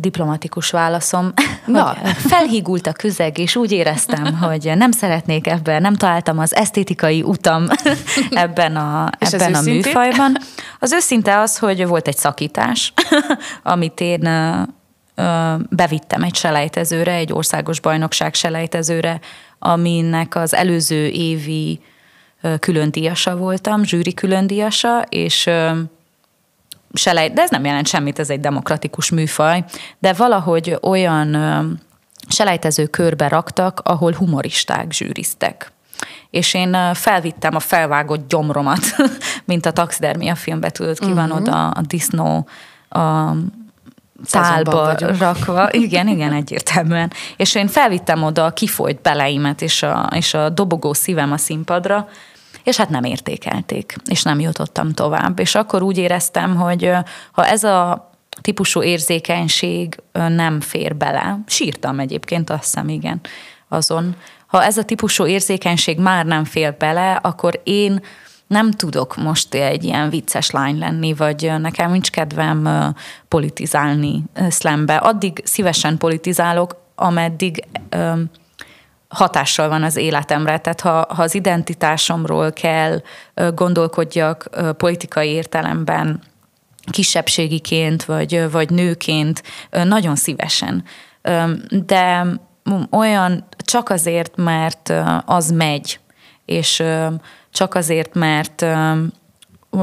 diplomatikus válaszom. Na. felhígult a közeg, és úgy éreztem, hogy nem szeretnék ebben, nem találtam az esztétikai utam ebben a, ebben a műfajban. Az őszinte az, hogy volt egy szakítás, amit én bevittem egy selejtezőre, egy országos bajnokság selejtezőre, aminek az előző évi külön díjasa voltam, zsűri külön díjasa, és selej, de ez nem jelent semmit, ez egy demokratikus műfaj, de valahogy olyan selejtező körbe raktak, ahol humoristák zsűriztek. és én felvittem a felvágott gyomromat, mint a taxidermia filmbe, tudod, ki van uh-huh. oda a disznó a tálba rakva. Igen, igen, egyértelműen. És én felvittem oda a kifolyt beleimet és a, és a dobogó szívem a színpadra, és hát nem értékelték, és nem jutottam tovább. És akkor úgy éreztem, hogy ha ez a típusú érzékenység nem fér bele, sírtam egyébként, azt hiszem, igen, azon. Ha ez a típusú érzékenység már nem fér bele, akkor én nem tudok most egy ilyen vicces lány lenni, vagy nekem nincs kedvem politizálni szlembe. Addig szívesen politizálok, ameddig hatással van az életemre. Tehát ha, ha az identitásomról kell gondolkodjak politikai értelemben, kisebbségiként, vagy, vagy nőként, nagyon szívesen. De olyan csak azért, mert az megy, és csak azért, mert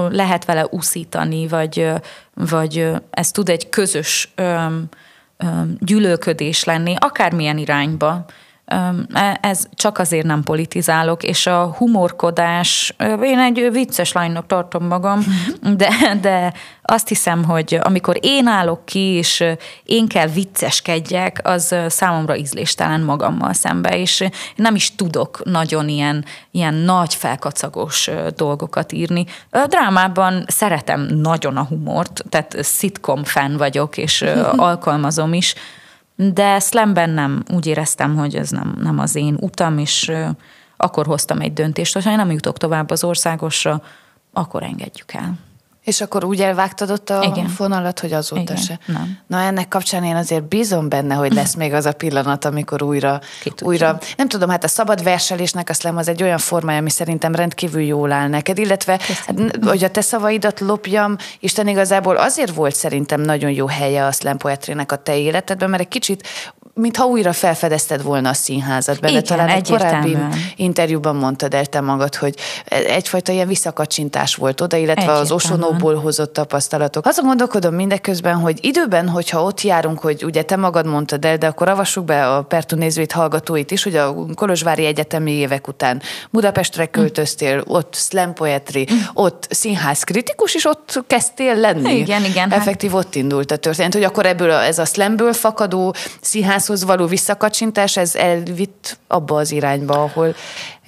lehet vele úszítani, vagy, vagy ez tud egy közös gyűlölködés lenni, akármilyen irányba. E, ez csak azért nem politizálok, és a humorkodás, én egy vicces lánynak tartom magam, mhm. de, de azt hiszem, hogy amikor én állok ki, és én kell vicceskedjek, az számomra ízléstelen magammal szembe, és nem is tudok nagyon ilyen, ilyen nagy felkacagos dolgokat írni. A drámában szeretem nagyon a humort, tehát szitkom fan vagyok, és alkalmazom is, de slamben nem, úgy éreztem, hogy ez nem, nem az én utam, és akkor hoztam egy döntést, hogy ha én nem jutok tovább az országosra, akkor engedjük el. És akkor úgy elvágtad ott a Igen. fonalat, hogy azóta Igen, se. Nem. Na ennek kapcsán én azért bízom benne, hogy lesz még az a pillanat, amikor újra, újra nem tudom, hát a szabad verselésnek a slam az egy olyan formája, ami szerintem rendkívül jól áll neked, illetve Köszönöm. hogy a te szavaidat lopjam, Isten igazából azért volt szerintem nagyon jó helye a slam poetrének a te életedben, mert egy kicsit mintha újra felfedezted volna a színházat benne. Igen, Talán egy korábbi interjúban mondtad el te magad, hogy egyfajta ilyen visszakacsintás volt oda, illetve az Osonóból hozott tapasztalatok. Azon gondolkodom mindeközben, hogy időben, hogyha ott járunk, hogy ugye te magad mondtad el, de akkor avassuk be a Pertu nézőit, hallgatóit is, hogy a Kolozsvári Egyetemi évek után Budapestre költöztél, ott slam poetry, ott színház kritikus, és ott kezdtél lenni. Igen, igen. Hát- Effektív hát... ott indult a történet, hogy akkor ebből a, ez a slamből fakadó színház színházhoz való visszakacsintás, ez elvitt abba az irányba, ahol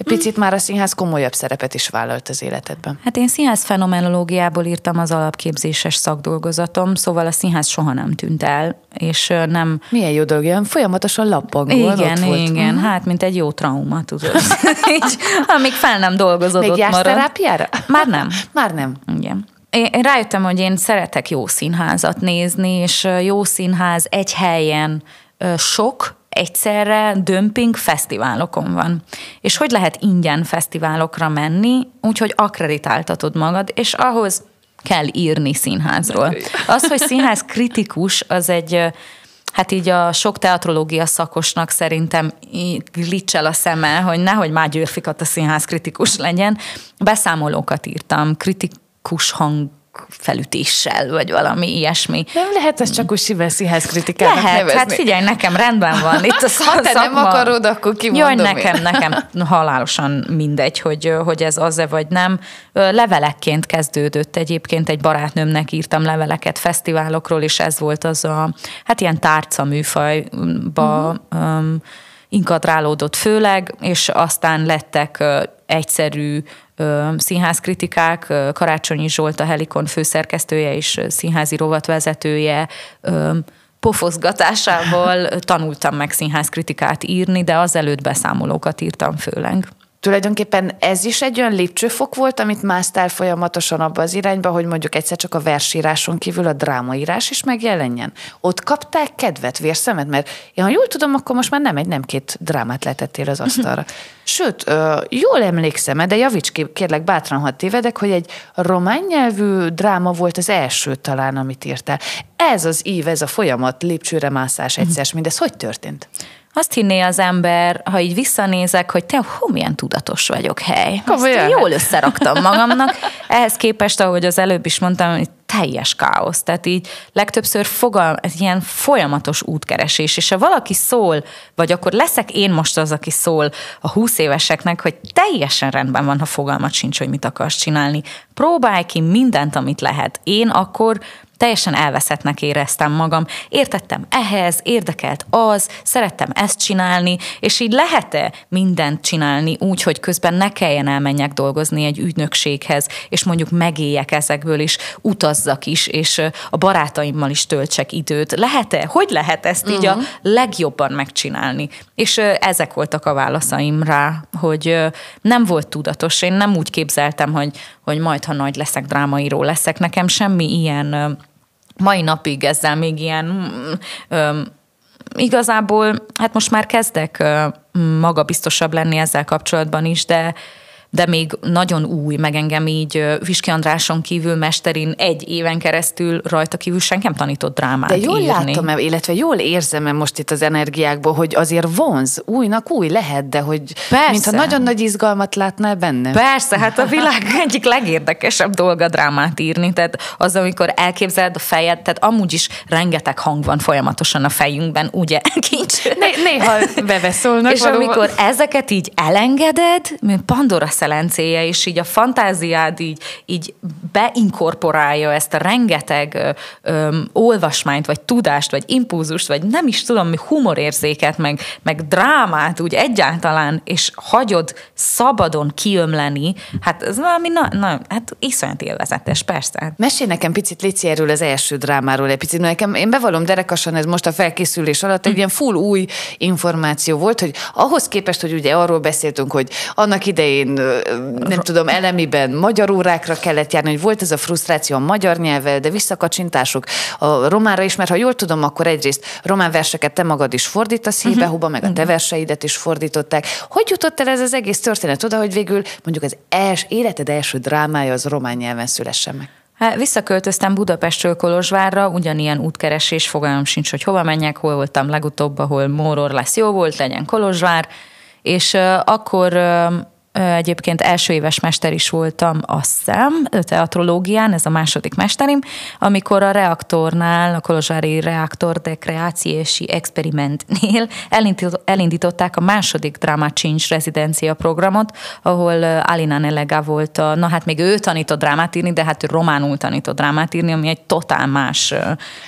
picit már a színház komolyabb szerepet is vállalt az életedben. Hát én színház fenomenológiából írtam az alapképzéses szakdolgozatom, szóval a színház soha nem tűnt el, és nem... Milyen jó dolog, ilyen folyamatosan lappangol Igen, ott volt. igen, uh-huh. hát mint egy jó trauma, tudod. Így, amíg fel nem dolgozott Még marad. terápiára? Már nem. Már nem. Igen én rájöttem, hogy én szeretek jó színházat nézni, és jó színház egy helyen sok, egyszerre dömping fesztiválokon van. És hogy lehet ingyen fesztiválokra menni, úgyhogy akreditáltatod magad, és ahhoz kell írni színházról. Az, hogy színház kritikus, az egy hát így a sok teatrológia szakosnak szerintem glitchel a szeme, hogy nehogy már győrfikat a színház kritikus legyen. Beszámolókat írtam, kritikus hang felütéssel, vagy valami ilyesmi. Nem lehet ez csak úgy szíves színház kritikának Lehet, nevezni. hát figyelj, nekem rendben van itt a szak, Ha te szakma. nem akarod, akkor kimondom Jaj, nekem, nekem halálosan mindegy, hogy, hogy ez az-e vagy nem. Levelekként kezdődött egyébként, egy barátnőmnek írtam leveleket fesztiválokról, és ez volt az a, hát ilyen tárca műfajba uh-huh. um, inkadrálódott főleg, és aztán lettek egyszerű színházkritikák, Karácsonyi Zsolt a Helikon főszerkesztője és színházi rovatvezetője, pofozgatásával tanultam meg színházkritikát írni, de azelőtt beszámolókat írtam főleg tulajdonképpen ez is egy olyan lépcsőfok volt, amit másztál folyamatosan abba az irányba, hogy mondjuk egyszer csak a versíráson kívül a drámaírás is megjelenjen. Ott kapták kedvet, vérszemet, mert én ha jól tudom, akkor most már nem egy, nem két drámát letettél az asztalra. Sőt, jól emlékszem, de javíts ki, kérlek bátran, ha tévedek, hogy egy román nyelvű dráma volt az első talán, amit írtál. Ez az ív, ez a folyamat, lépcsőre mászás egyszer, mindez hogy történt? Azt hinné az ember, ha így visszanézek, hogy te, hú, milyen tudatos vagyok, hely. Azt jól összeraktam magamnak. Ehhez képest, ahogy az előbb is mondtam, hogy teljes káosz. Tehát így legtöbbször fogal, ez ilyen folyamatos útkeresés, és ha valaki szól, vagy akkor leszek én most az, aki szól a 20 éveseknek, hogy teljesen rendben van, ha fogalmat sincs, hogy mit akarsz csinálni. Próbálj ki mindent, amit lehet. Én akkor teljesen elveszettnek éreztem magam. Értettem ehhez, érdekelt az, szerettem ezt csinálni, és így lehet-e mindent csinálni úgy, hogy közben ne kelljen elmenjek dolgozni egy ügynökséghez, és mondjuk megéljek ezekből, és utazzak is, és a barátaimmal is töltsek időt. Lehet-e? Hogy lehet ezt így uh-huh. a legjobban megcsinálni? És ezek voltak a válaszaim rá, hogy nem volt tudatos. Én nem úgy képzeltem, hogy, hogy majd, ha nagy leszek, drámaíró leszek. Nekem semmi ilyen mai napig ezzel még ilyen igazából, hát most már kezdek magabiztosabb lenni ezzel kapcsolatban is, de de még nagyon új, meg engem így Viski Andráson kívül mesterin egy éven keresztül rajta kívül senki nem tanított drámát De jól írni. látom, illetve jól érzem most itt az energiákból, hogy azért vonz, újnak új lehet, de hogy Persze. mintha nagyon nagy izgalmat látnál benne. Persze, hát a világ egyik legérdekesebb dolga drámát írni, tehát az, amikor elképzeled a fejed, tehát amúgy is rengeteg hang van folyamatosan a fejünkben, ugye? Kincs. Né- néha beveszolnak. És valóban. amikor ezeket így elengeded, mint Pandora szelencéje, és így a fantáziád így, így beinkorporálja ezt a rengeteg ö, ö, olvasmányt, vagy tudást, vagy impulzust, vagy nem is tudom, mi humorérzéket, meg, meg drámát úgy egyáltalán, és hagyod szabadon kiömleni, hát ez valami, na, na hát iszonyat élvezetes, persze. Mesélj nekem picit, Lici, erről az első drámáról egy picit, nekem, én bevallom derekasan, ez most a felkészülés alatt egy mm. ilyen full új információ volt, hogy ahhoz képest, hogy ugye arról beszéltünk, hogy annak idején nem tudom, elemiben magyar órákra kellett járni, hogy volt ez a frusztráció a magyar nyelvvel, de visszakacsintások a románra is, mert ha jól tudom, akkor egyrészt román verseket te magad is fordítasz híbehuba, meg a te verseidet is fordították. Hogy jutott el ez az egész történet oda, hogy végül mondjuk az els, életed első drámája az román nyelven szülessen meg? Hát visszaköltöztem Budapestről Kolozsvárra, ugyanilyen útkeresés, fogalmam sincs, hogy hova menjek, hol voltam legutóbb, ahol Móror lesz jó volt, legyen Kolozsvár, és uh, akkor uh, Egyébként első éves mester is voltam, azt hiszem, teatrológián, ez a második mesterim, amikor a reaktornál, a Kolozsári Reaktor de Kreáciési Experimentnél elindították a második Drama Change rezidencia programot, ahol Alina Nelega volt a, na hát még ő tanított drámát írni, de hát ő románul tanított drámát írni, ami egy totál más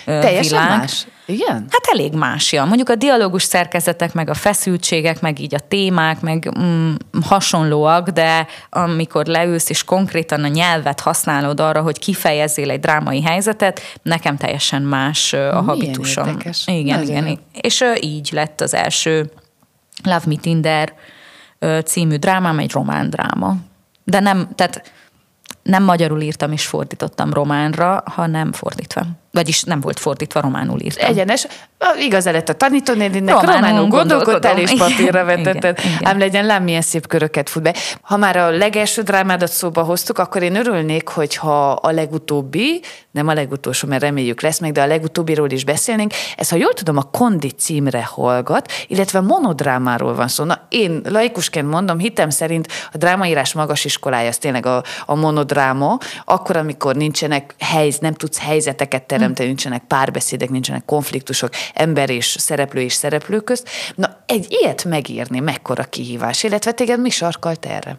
Teljesen világ. más. Igen? Hát elég másja. Mondjuk a dialógus szerkezetek, meg a feszültségek, meg így a témák, meg mm, hasonlóak, de amikor leülsz és konkrétan a nyelvet használod arra, hogy kifejezzél egy drámai helyzetet, nekem teljesen más a Milyen habitusom. Érdekes. Igen, Nagyon. igen. És így lett az első Love Me Tinder című drámám, egy román dráma. De nem, tehát nem magyarul írtam és fordítottam románra, hanem fordítva. Vagyis nem volt fordítva, románul írtam. Egyenes. Igaz lett a tanítónéninek, románul, románul gondolkodtál és papírra vetetted. Ám legyen lám, milyen szép köröket fut be. Ha már a legelső drámádat szóba hoztuk, akkor én örülnék, hogyha a legutóbbi, nem a legutolsó, mert reméljük lesz meg, de a legutóbbiról is beszélnénk. Ez, ha jól tudom, a Kondi címre hallgat, illetve monodrámáról van szó. Na, én laikusként mondom, hitem szerint a drámaírás magas iskolája, az tényleg a, a monodráma, akkor, amikor nincsenek helyz, nem tudsz helyzeteket teremteni, teremteni, nincsenek párbeszédek, nincsenek konfliktusok ember és szereplő és szereplő közt. Na, egy ilyet megírni mekkora kihívás, illetve téged mi sarkalt erre?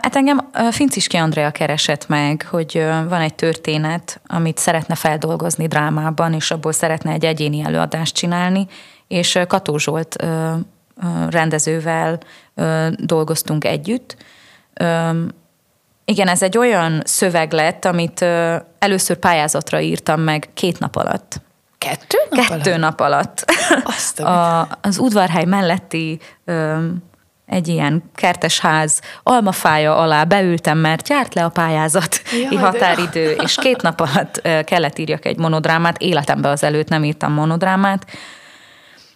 Hát engem Finciski Andrea keresett meg, hogy van egy történet, amit szeretne feldolgozni drámában, és abból szeretne egy egyéni előadást csinálni, és Kató Zsolt rendezővel dolgoztunk együtt, igen, ez egy olyan szöveg lett, amit először pályázatra írtam meg két nap alatt. Kettő nap Kettő alatt? nap alatt. Azt a, az udvarhely melletti ö, egy ilyen kertesház almafája alá beültem, mert járt le a pályázati határidő, és két nap alatt kellett írjak egy monodrámát. Életemben az előtt nem írtam monodrámát,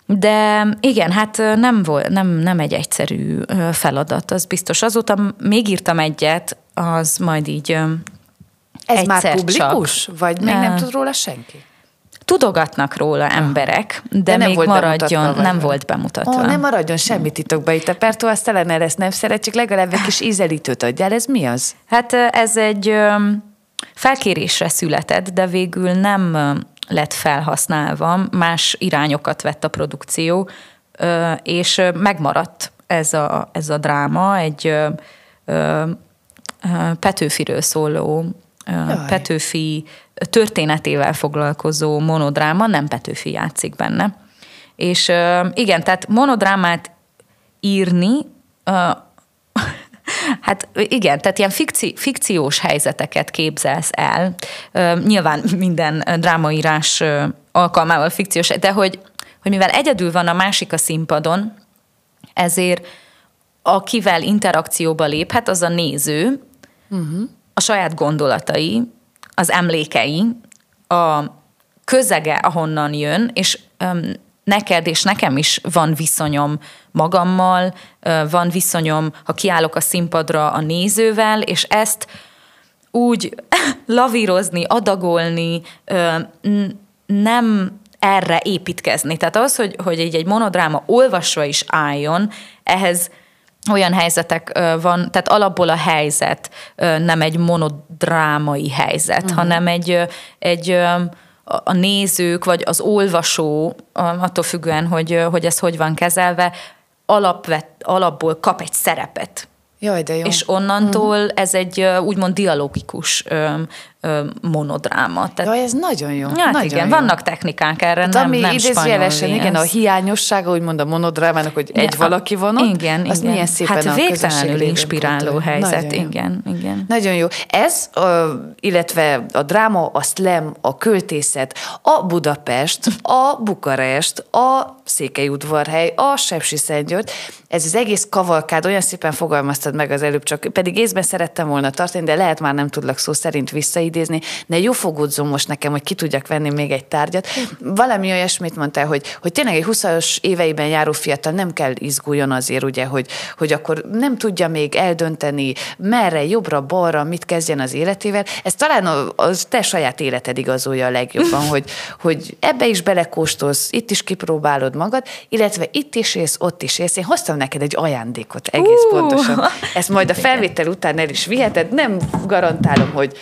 de igen, hát nem, volt, nem, nem egy egyszerű feladat, az biztos. Azóta még írtam egyet, az majd így Ez már publikus? Csak. Vagy még nem tud róla senki? Tudogatnak róla emberek, de, de nem még volt maradjon, nem volt bemutatva. Ó, nem maradjon semmi titokba itt a Pertó, azt ezt nem szeret, csak legalább egy kis ízelítőt adjál. Ez mi az? Hát ez egy felkérésre született, de végül nem lett felhasználva, más irányokat vett a produkció, és megmaradt ez a, ez a dráma, egy Petőfiről szóló Jaj. Petőfi történetével foglalkozó monodráma, nem Petőfi játszik benne. És igen, tehát monodrámát írni, Hát igen, tehát ilyen fikci, fikciós helyzeteket képzelsz el. Nyilván minden drámaírás alkalmával fikciós, de hogy, hogy mivel egyedül van a másik a színpadon, ezért akivel interakcióba léphet, az a néző, uh-huh. a saját gondolatai, az emlékei, a közege, ahonnan jön, és neked és nekem is van viszonyom magammal, van viszonyom, ha kiállok a színpadra a nézővel, és ezt úgy lavírozni, adagolni, nem erre építkezni. Tehát az, hogy, hogy egy, egy monodráma olvasva is álljon, ehhez olyan helyzetek van, tehát alapból a helyzet nem egy monodrámai helyzet, uh-huh. hanem egy, egy a nézők, vagy az olvasó, attól függően, hogy, hogy ez hogy van kezelve, alapvet, alapból kap egy szerepet. Jaj, de jó. És onnantól uh-huh. ez egy úgymond dialógikus monodráma. Tehát, Jaj, ez nagyon jó. Hát nagyon igen, jó. vannak technikák erre, Tehát, nem, ami nem idézőjelesen, igen, a hiányossága, úgymond a monodrámának, hogy egy ja, valaki van ott, igen, az igen. milyen szépen hát a végtelenül inspiráló helyzet, nagyon igen, jó. igen. Nagyon jó. Ez, illetve a dráma, a slam, a költészet, a Budapest, a Bukarest, a Székelyudvarhely, a Sepsi Szentgyörgy, ez az egész kavalkád olyan szépen fogalmaztad meg az előbb, csak pedig észben szerettem volna tartani, de lehet már nem tudlak szó szerint visszaidézni, de jó fogódzom most nekem, hogy ki tudjak venni még egy tárgyat. Valami olyasmit mondtál, hogy, hogy tényleg egy 20-as éveiben járó fiatal nem kell izguljon azért, ugye, hogy, hogy akkor nem tudja még eldönteni, merre, jobbra, balra, mit kezdjen az életével. Ez talán az te saját életed igazolja a legjobban, hogy, hogy ebbe is belekóstolsz, itt is kipróbálod magad, illetve itt is élsz, ott is élsz. Én hoztam neked egy ajándékot, egész uh. pontosan. Ezt majd a felvétel után el is viheted, nem garantálom, hogy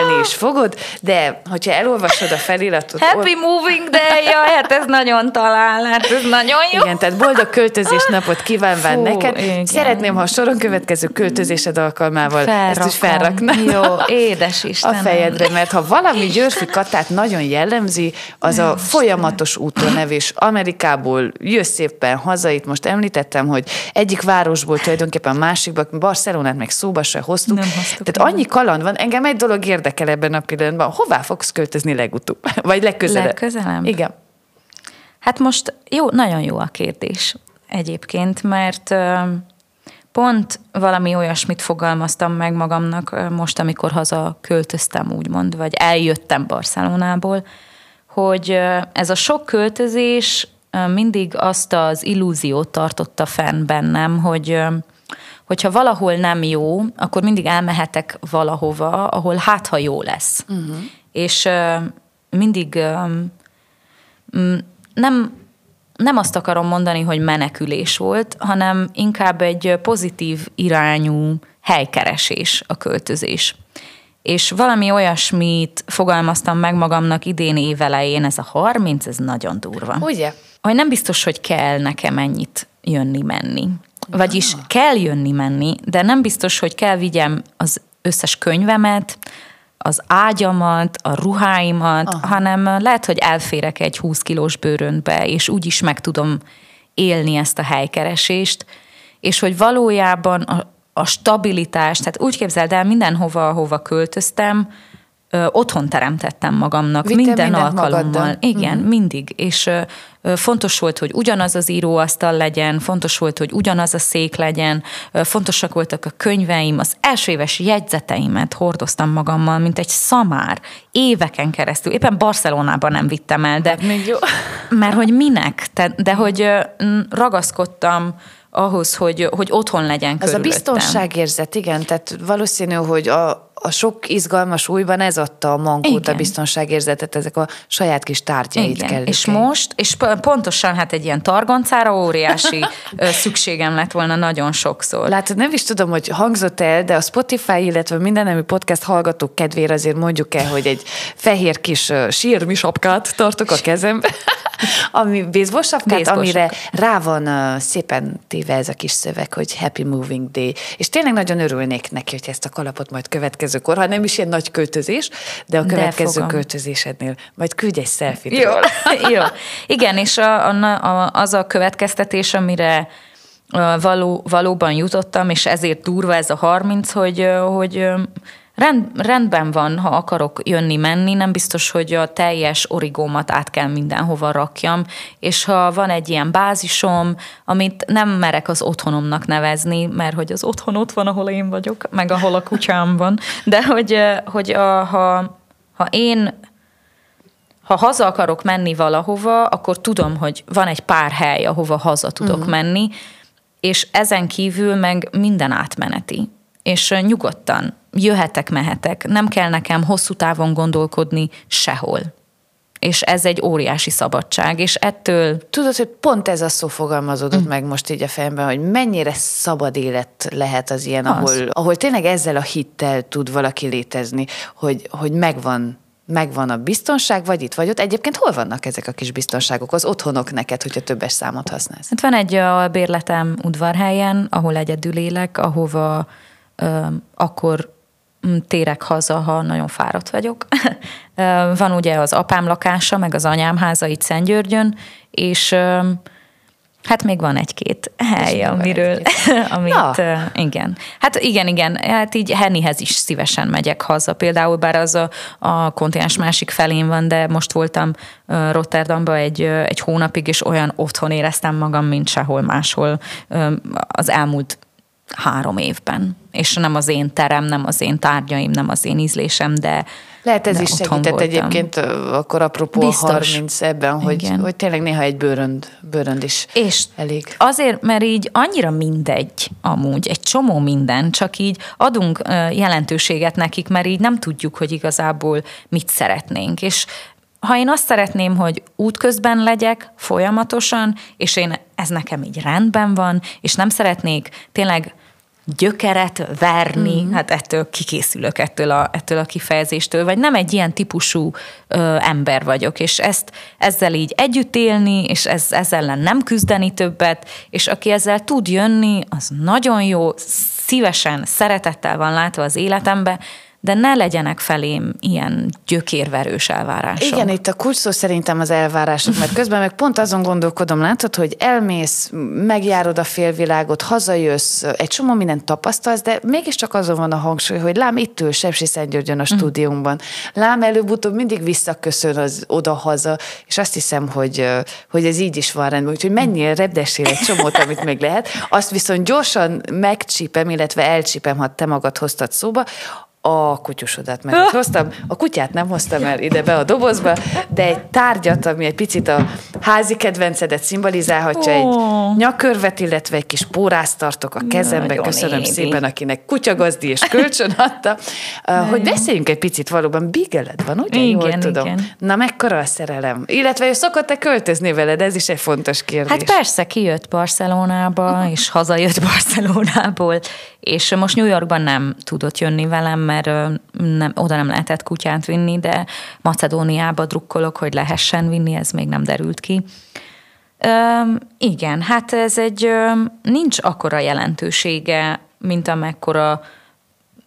használni is fogod, de hogyha elolvasod a feliratot... Happy moving day, jaj, hát ez nagyon talál, hát ez nagyon jó. Igen, tehát boldog költözés napot kívánván Fú, neked. Igen. Szeretném, ha a soron következő költözésed alkalmával Felrakom. ezt is felraknám. Jó, édes Istenem. A fejedre, mert ha valami Györfi Katát nagyon jellemzi, az a folyamatos útonevés. Amerikából jössz szépen hazait, most említettem, hogy egyik városból tulajdonképpen másikba, Barcelonát meg szóba se hoztuk. Nem hoztuk Tehát annyi kaland van, engem egy dolog érdekel ebben a pillanatban. Hová fogsz költözni legutóbb? Vagy legközelebb? Legközelebb? Igen. Hát most jó, nagyon jó a kérdés egyébként, mert pont valami olyasmit fogalmaztam meg magamnak most, amikor haza költöztem, úgymond, vagy eljöttem Barcelonából, hogy ez a sok költözés mindig azt az illúziót tartotta fenn bennem, hogy hogyha valahol nem jó, akkor mindig elmehetek valahova, ahol hát, ha jó lesz. Uh-huh. És mindig nem, nem azt akarom mondani, hogy menekülés volt, hanem inkább egy pozitív irányú helykeresés a költözés. És valami olyasmit fogalmaztam meg magamnak idén évelején, ez a 30, ez nagyon durva. Ugye? hogy nem biztos, hogy kell nekem ennyit jönni-menni. Vagyis ah. kell jönni-menni, de nem biztos, hogy kell vigyem az összes könyvemet, az ágyamat, a ruháimat, Aha. hanem lehet, hogy elférek egy 20 kilós bőröntbe, és úgy is meg tudom élni ezt a helykeresést, és hogy valójában a, a stabilitás, tehát úgy képzeld el, mindenhova, ahova költöztem, ö, otthon teremtettem magamnak Vittem minden alkalommal. Magaddal. Igen, uh-huh. mindig. És ö, ö, fontos volt, hogy ugyanaz az íróasztal legyen, fontos volt, hogy ugyanaz a szék legyen, ö, fontosak voltak a könyveim, az első éves jegyzeteimet hordoztam magammal, mint egy szamár, éveken keresztül. Éppen Barcelonában nem vittem el, de... Hát még jó. Mert hogy minek? Te, de hogy ragaszkodtam ahhoz, hogy, hogy otthon legyen Ez a biztonságérzet, igen, tehát valószínű, hogy a, a sok izgalmas újban ez adta a mankót, a biztonságérzetet, ezek a saját kis tárgyait Igen, kell. és most, és pontosan hát egy ilyen targoncára óriási szükségem lett volna nagyon sokszor. Látod, nem is tudom, hogy hangzott el, de a Spotify, illetve minden nemű podcast hallgatók kedvére azért mondjuk el, hogy egy fehér kis sírmi sapkát tartok a kezembe, ami baseball sapkát, Baseball amire rá van szépen téve ez a kis szöveg, hogy Happy Moving Day. És tényleg nagyon örülnék neki, hogy ezt a kalapot majd következőkor, ha nem is ilyen nagy költözés, de a De következő fogom. költözésednél majd küldj egy selfie Jó, jó. Igen, és a, a, az a következtetés, amire való, valóban jutottam, és ezért durva ez a 30, hogy, hogy rend, rendben van, ha akarok jönni-menni, nem biztos, hogy a teljes origómat át kell mindenhova rakjam, és ha van egy ilyen bázisom, amit nem merek az otthonomnak nevezni, mert hogy az otthon ott van, ahol én vagyok, meg ahol a kutyám van, de hogy, hogy a, ha, ha én ha haza akarok menni valahova, akkor tudom, hogy van egy pár hely, ahova haza tudok uh-huh. menni, és ezen kívül meg minden átmeneti. És nyugodtan jöhetek, mehetek. Nem kell nekem hosszú távon gondolkodni sehol. És ez egy óriási szabadság, és ettől Tudod, hogy pont ez a szó fogalmazódott mm. meg most így a fejemben, hogy mennyire szabad élet lehet az ilyen, Az. ahol, ahol tényleg ezzel a hittel tud valaki létezni, hogy, hogy megvan megvan a biztonság, vagy itt vagy ott. Egyébként hol vannak ezek a kis biztonságok, az otthonok neked, hogyha többes számot használsz? Hát van egy a bérletem udvarhelyen, ahol egyedül élek, ahova akkor mm, térek haza, ha nagyon fáradt vagyok. Van ugye az apám lakása, meg az anyám háza itt Szentgyörgyön, és hát még van egy-két hely, amiről, egy-két. amit, Na. igen. Hát igen, igen, hát így Hennihez is szívesen megyek haza. Például bár az a, a kontinens másik felén van, de most voltam ö, Rotterdamban egy, egy hónapig, és olyan otthon éreztem magam, mint sehol máshol az elmúlt három évben. És nem az én terem, nem az én tárgyaim, nem az én ízlésem, de Lehet ez de is segített voltam. egyébként, akkor apropó Biztos. a 30 ebben, hogy, Igen. hogy tényleg néha egy bőrönd, bőrönd is És elég. azért, mert így annyira mindegy amúgy, egy csomó minden, csak így adunk jelentőséget nekik, mert így nem tudjuk, hogy igazából mit szeretnénk. És ha én azt szeretném, hogy útközben legyek folyamatosan, és én ez nekem így rendben van, és nem szeretnék tényleg gyökeret verni, mm. hát ettől kikészülök ettől a, ettől a kifejezéstől, vagy nem egy ilyen típusú ö, ember vagyok, és ezt ezzel így együtt élni, és ez, ezzel ellen nem küzdeni többet, és aki ezzel tud jönni, az nagyon jó, szívesen, szeretettel van látva az életembe, de ne legyenek felém ilyen gyökérverős elvárások. Igen, itt a kulcs szó szerintem az elvárások, mert közben meg pont azon gondolkodom, látod, hogy elmész, megjárod a félvilágot, hazajössz, egy csomó mindent tapasztalsz, de mégiscsak azon van a hangsúly, hogy lám itt ül Sepsi Szentgyörgyön a stúdiumban. Lám előbb-utóbb mindig visszaköszön az oda-haza, és azt hiszem, hogy, hogy ez így is van rendben, úgyhogy mennyire repdessél egy csomót, amit még lehet. Azt viszont gyorsan megcsípem, illetve elcsípem, ha te magad hoztad szóba, a kutyusodat meg ott hoztam. A kutyát nem hoztam el ide be a dobozba, de egy tárgyat, ami egy picit a házi kedvencedet szimbolizálhatja, egy Ó. nyakörvet, illetve egy kis pórázt tartok a kezemben. Nagyon Köszönöm édi. szépen, akinek kutyagazdi és kölcsön adta. Hogy beszéljünk egy picit valóban. Bigeled van, ugye? Jól Igen, tudom. igen. Na, mekkora a szerelem? Illetve ő szokott-e költözni veled? Ez is egy fontos kérdés. Hát persze, kijött Barcelonába, és hazajött Barcelonából, és most New Yorkban nem tudott jönni velem, mert nem, oda nem lehetett kutyát vinni, de Macedóniába drukkolok, hogy lehessen vinni, ez még nem derült ki. Öm, igen, hát ez egy, öm, nincs akkora jelentősége, mint amekkora,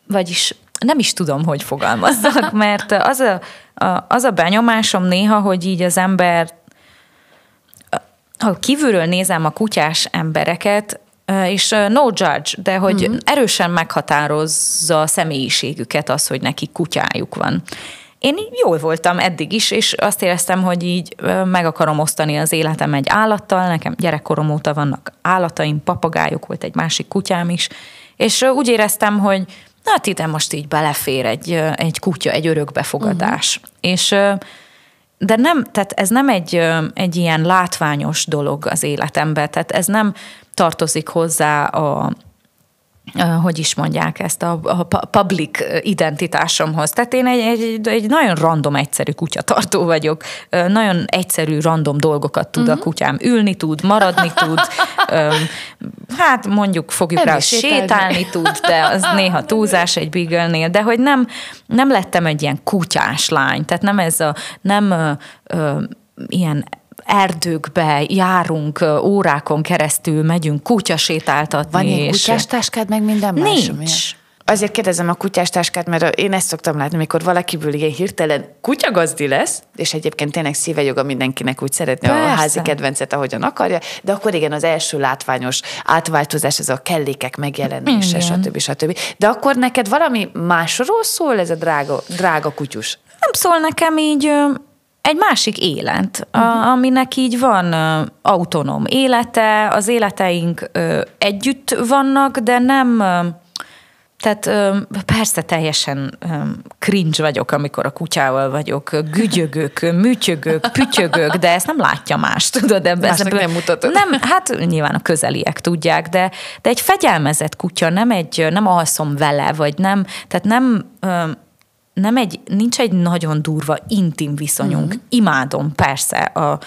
vagyis nem is tudom, hogy fogalmazzak, mert az a, a, az a benyomásom néha, hogy így az ember ha kívülről nézem a kutyás embereket, és no judge, de hogy mm-hmm. erősen meghatározza a személyiségüket az, hogy nekik kutyájuk van. Én jól voltam eddig is, és azt éreztem, hogy így meg akarom osztani az életem egy állattal. Nekem gyerekkorom óta vannak állataim, papagájuk volt egy másik kutyám is, és úgy éreztem, hogy na, hát ide most így belefér egy, egy kutya, egy örökbefogadás. Uh-huh. És de nem, tehát ez nem egy, egy ilyen látványos dolog az életemben, tehát ez nem tartozik hozzá a, hogy is mondják ezt, a, a public identitásomhoz. Tehát én egy, egy, egy nagyon random, egyszerű kutyatartó vagyok. Nagyon egyszerű, random dolgokat tud uh-huh. a mhm. kutyám. Ülni tud, maradni tud, hát mondjuk fogjuk rá, sétálni. sétálni tud, de az néha túlzás egy beagle de hogy nem, nem lettem egy ilyen kutyás lány, tehát nem ez a, nem ö, ö, ilyen erdőkbe járunk órákon keresztül, megyünk kutyasétáltatni. Van ilyen és... kutyástáskád, meg minden más? Nincs. Azért kérdezem a kutyástáskát, mert én ezt szoktam látni, amikor valakiből ilyen hirtelen kutyagazdi lesz, és egyébként tényleg szíve joga mindenkinek úgy szeretni Persze. a házi kedvencet, ahogyan akarja, de akkor igen, az első látványos átváltozás, ez a kellékek megjelenése, stb. stb. De akkor neked valami másról szól ez a drága, drága kutyus? Nem szól nekem így egy másik élet, uh-huh. aminek így van autonóm élete, az életeink együtt vannak, de nem, tehát persze teljesen cringe vagyok, amikor a kutyával vagyok, gügyögök, műtyögök, pütyögök, de ezt nem látja más, tudod? Ebben, ebből, nem mutatod. Nem, hát nyilván a közeliek tudják, de, de egy fegyelmezett kutya, nem egy, nem alszom vele, vagy nem, tehát nem nem egy, nincs egy nagyon durva, intim viszonyunk. Mm-hmm. Imádom persze a,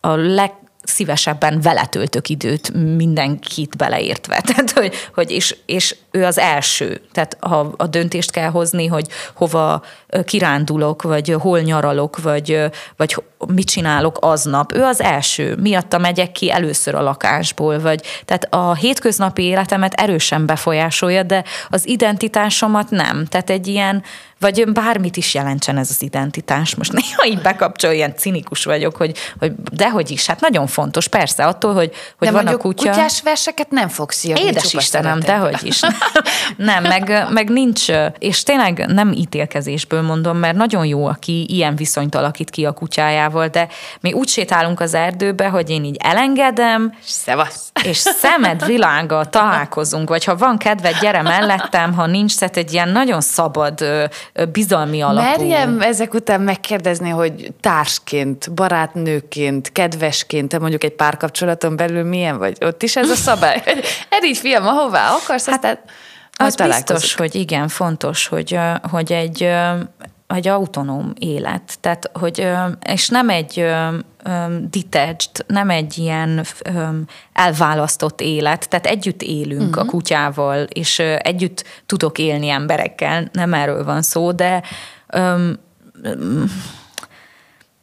a leg, szívesebben vele töltök időt, mindenkit beleértve. Tehát, hogy, hogy és, és ő az első. Tehát ha a döntést kell hozni, hogy hova kirándulok, vagy hol nyaralok, vagy, vagy mit csinálok aznap, ő az első. Miatta megyek ki először a lakásból, vagy tehát a hétköznapi életemet erősen befolyásolja, de az identitásomat nem. Tehát egy ilyen vagy bármit is jelentsen ez az identitás. Most néha így bekapcsol, ilyen cinikus vagyok, hogy, hogy dehogy is, hát nagyon fontos, persze, attól, hogy, hogy De van a kutya. kutyás verseket nem fogsz írni. Édes Istenem, dehogy is. nem, meg, meg nincs, és tényleg nem ítélkezésből mondom, mert nagyon jó, aki ilyen viszonyt alakít ki a kutyájával, de mi úgy sétálunk az erdőbe, hogy én így elengedem, Szevasz. és szemed világa találkozunk, vagy ha van kedved, gyere mellettem, ha nincs, tehát egy ilyen nagyon szabad bizalmi alapú. Merjem ezek után megkérdezni, hogy társként, barátnőként, kedvesként, te mondjuk egy párkapcsolaton belül milyen vagy? Ott is ez a szabály? Erígy fiam, ahová akarsz, hát, aztán az biztos, hogy igen, fontos, hogy, hogy egy, egy autonóm élet. Tehát, hogy, és nem egy detached, nem egy ilyen elválasztott élet, tehát együtt élünk uh-huh. a mhm. kutyával, és együtt tudok élni emberekkel, nem erről van szó, de um,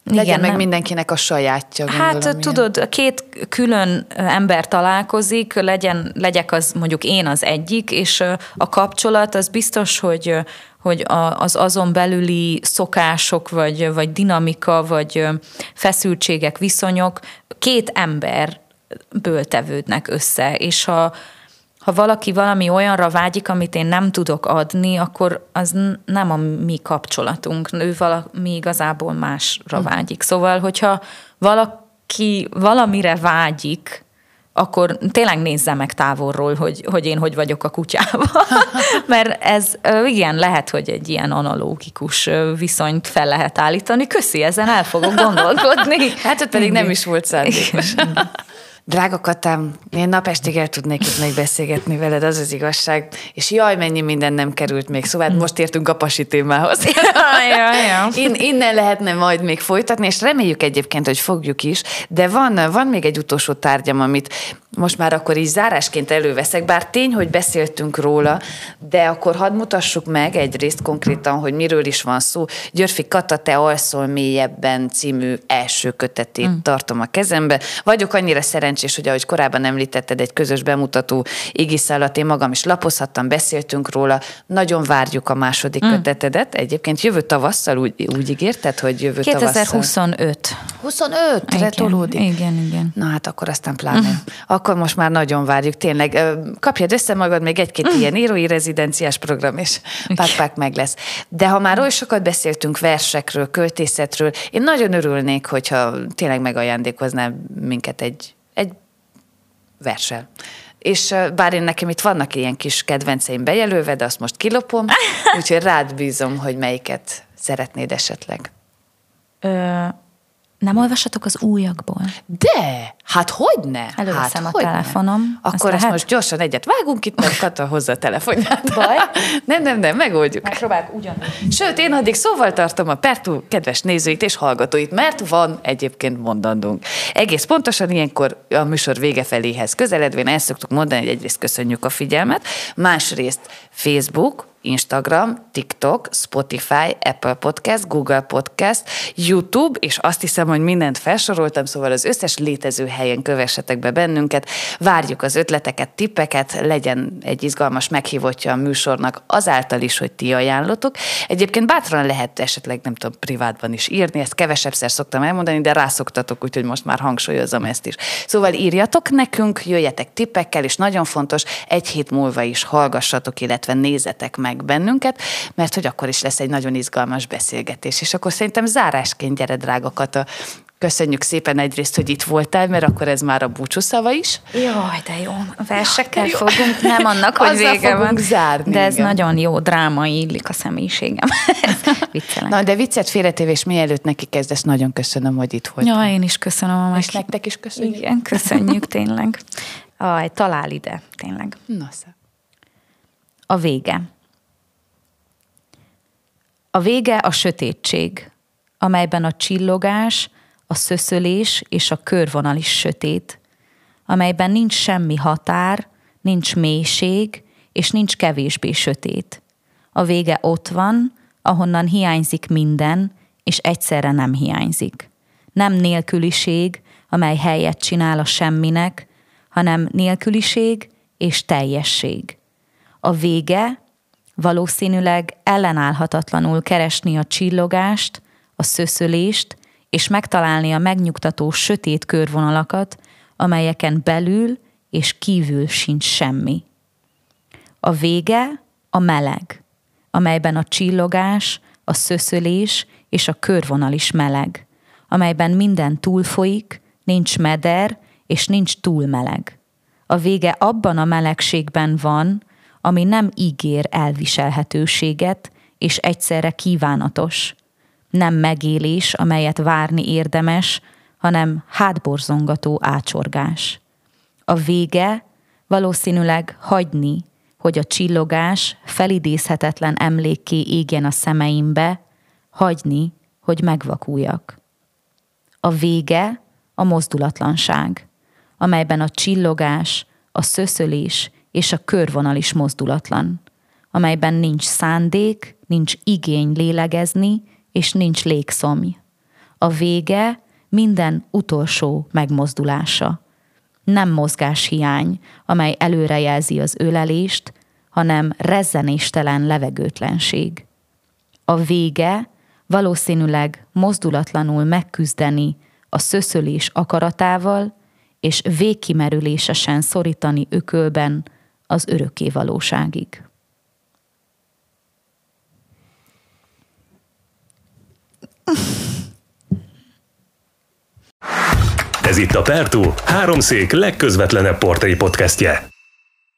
legyen igen, meg nem. mindenkinek a sajátja. Hát ilyen. tudod, két külön ember találkozik, legyen, legyek az mondjuk én az egyik, és a kapcsolat az biztos, hogy hogy az azon belüli szokások, vagy, vagy dinamika, vagy feszültségek, viszonyok két emberből tevődnek össze, és ha, ha valaki valami olyanra vágyik, amit én nem tudok adni, akkor az nem a mi kapcsolatunk. Ő valami igazából másra hm. vágyik. Szóval, hogyha valaki valamire vágyik, akkor tényleg nézze meg távolról, hogy, hogy én hogy vagyok a kutyával. Mert ez igen, lehet, hogy egy ilyen analógikus viszonyt fel lehet állítani. Köszi, ezen el fogok gondolkodni. Hát ott pedig nem is volt szándékos. Drága Katám, én napestig el tudnék itt még beszélgetni veled, az az igazság, és jaj, mennyi minden nem került még, szóval mm. most értünk a pasi témához. Ja, ja. In, innen lehetne majd még folytatni, és reméljük egyébként, hogy fogjuk is, de van, van még egy utolsó tárgyam, amit most már akkor így zárásként előveszek, bár tény, hogy beszéltünk róla, de akkor hadd mutassuk meg egyrészt konkrétan, hogy miről is van szó. Györfi Kata, te alszol mélyebben című első kötetét mm. tartom a kezembe. Vagyok annyira szerencsés, hogy ahogy korábban említetted, egy közös bemutató égisz alatt én magam is lapozhattam, beszéltünk róla. Nagyon várjuk a második mm. kötetedet. Egyébként jövő tavasszal úgy, úgy ígérted, hogy jövő 2025. tavasszal. 25. 25 Igen, igen. Na hát akkor aztán pláne. Mm akkor most már nagyon várjuk, tényleg. Kapjad össze magad még egy-két mm. ilyen írói rezidenciás program, és pák meg lesz. De ha már oly sokat beszéltünk versekről, költészetről, én nagyon örülnék, hogyha tényleg megajándékoznál minket egy versel. És bár én nekem itt vannak ilyen kis kedvenceim bejelölve, de azt most kilopom, úgyhogy rád bízom, hogy melyiket szeretnéd esetleg. Ö, Nem olvassatok az újakból. De, hát hogy ne? Előveszem hát, a telefonom. Akkor Azt ezt most gyorsan egyet vágunk itt, mert Kata hozza a telefonját. Baj? Nem, nem, nem, megoldjuk. Megpróbálok ugyanúgy. Sőt, én addig szóval tartom a Pertú kedves nézőit és hallgatóit, mert van egyébként mondandunk. Egész pontosan ilyenkor a műsor vége feléhez közeledvén el szoktuk mondani, hogy egyrészt köszönjük a figyelmet, másrészt Facebook, Instagram, TikTok, Spotify, Apple Podcast, Google Podcast, YouTube, és azt hiszem, hogy mindent felsoroltam, szóval az összes létező helyen kövessetek be bennünket, várjuk az ötleteket, tippeket, legyen egy izgalmas meghívottja a műsornak azáltal is, hogy ti ajánlotok. Egyébként bátran lehet esetleg, nem tudom, privátban is írni, ezt kevesebbszer szoktam elmondani, de rászoktatok, úgyhogy most már hangsúlyozom ezt is. Szóval írjatok nekünk, jöjjetek tippekkel, és nagyon fontos, egy hét múlva is hallgassatok, illetve nézzetek meg bennünket, mert hogy akkor is lesz egy nagyon izgalmas beszélgetés. És akkor szerintem zárásként gyere, drága Kata, Köszönjük szépen egyrészt, hogy itt voltál, mert akkor ez már a búcsúszava is. Jaj, de jó. Versekkel jó. fogunk, nem annak, hogy Azzal vége van. zárni, de ez igen. nagyon jó, drámai illik a személyiségem. Viccelek. Na, de viccet félretévés mielőtt neki kezdesz, nagyon köszönöm, hogy itt voltál. Ja, én is köszönöm a És nektek is köszönjük. Igen, köszönjük tényleg. Aj, talál ide, tényleg. Na, szép. A vége. A vége a sötétség, amelyben a csillogás, a szöszölés és a körvonal is sötét, amelyben nincs semmi határ, nincs mélység, és nincs kevésbé sötét. A vége ott van, ahonnan hiányzik minden, és egyszerre nem hiányzik. Nem nélküliség, amely helyet csinál a semminek, hanem nélküliség és teljesség. A vége valószínűleg ellenállhatatlanul keresni a csillogást, a szöszölést, és megtalálni a megnyugtató sötét körvonalakat, amelyeken belül és kívül sincs semmi. A vége a meleg, amelyben a csillogás, a szöszölés és a körvonal is meleg, amelyben minden túlfolyik, nincs meder és nincs túl meleg. A vége abban a melegségben van, ami nem ígér elviselhetőséget, és egyszerre kívánatos. Nem megélés, amelyet várni érdemes, hanem hátborzongató ácsorgás. A vége valószínűleg hagyni, hogy a csillogás felidézhetetlen emlékké égjen a szemeimbe, hagyni, hogy megvakuljak. A vége a mozdulatlanság, amelyben a csillogás, a szöszölés és a körvonal is mozdulatlan, amelyben nincs szándék, nincs igény lélegezni, és nincs légszomj. A vége minden utolsó megmozdulása. Nem mozgáshiány, amely előrejelzi az ölelést, hanem rezzenéstelen levegőtlenség. A vége valószínűleg mozdulatlanul megküzdeni a szöszölés akaratával, és végkimerülésesen szorítani ökölben az örökké valóságig. Ez itt a Pertú, háromszék legközvetlenebb portré podcastje.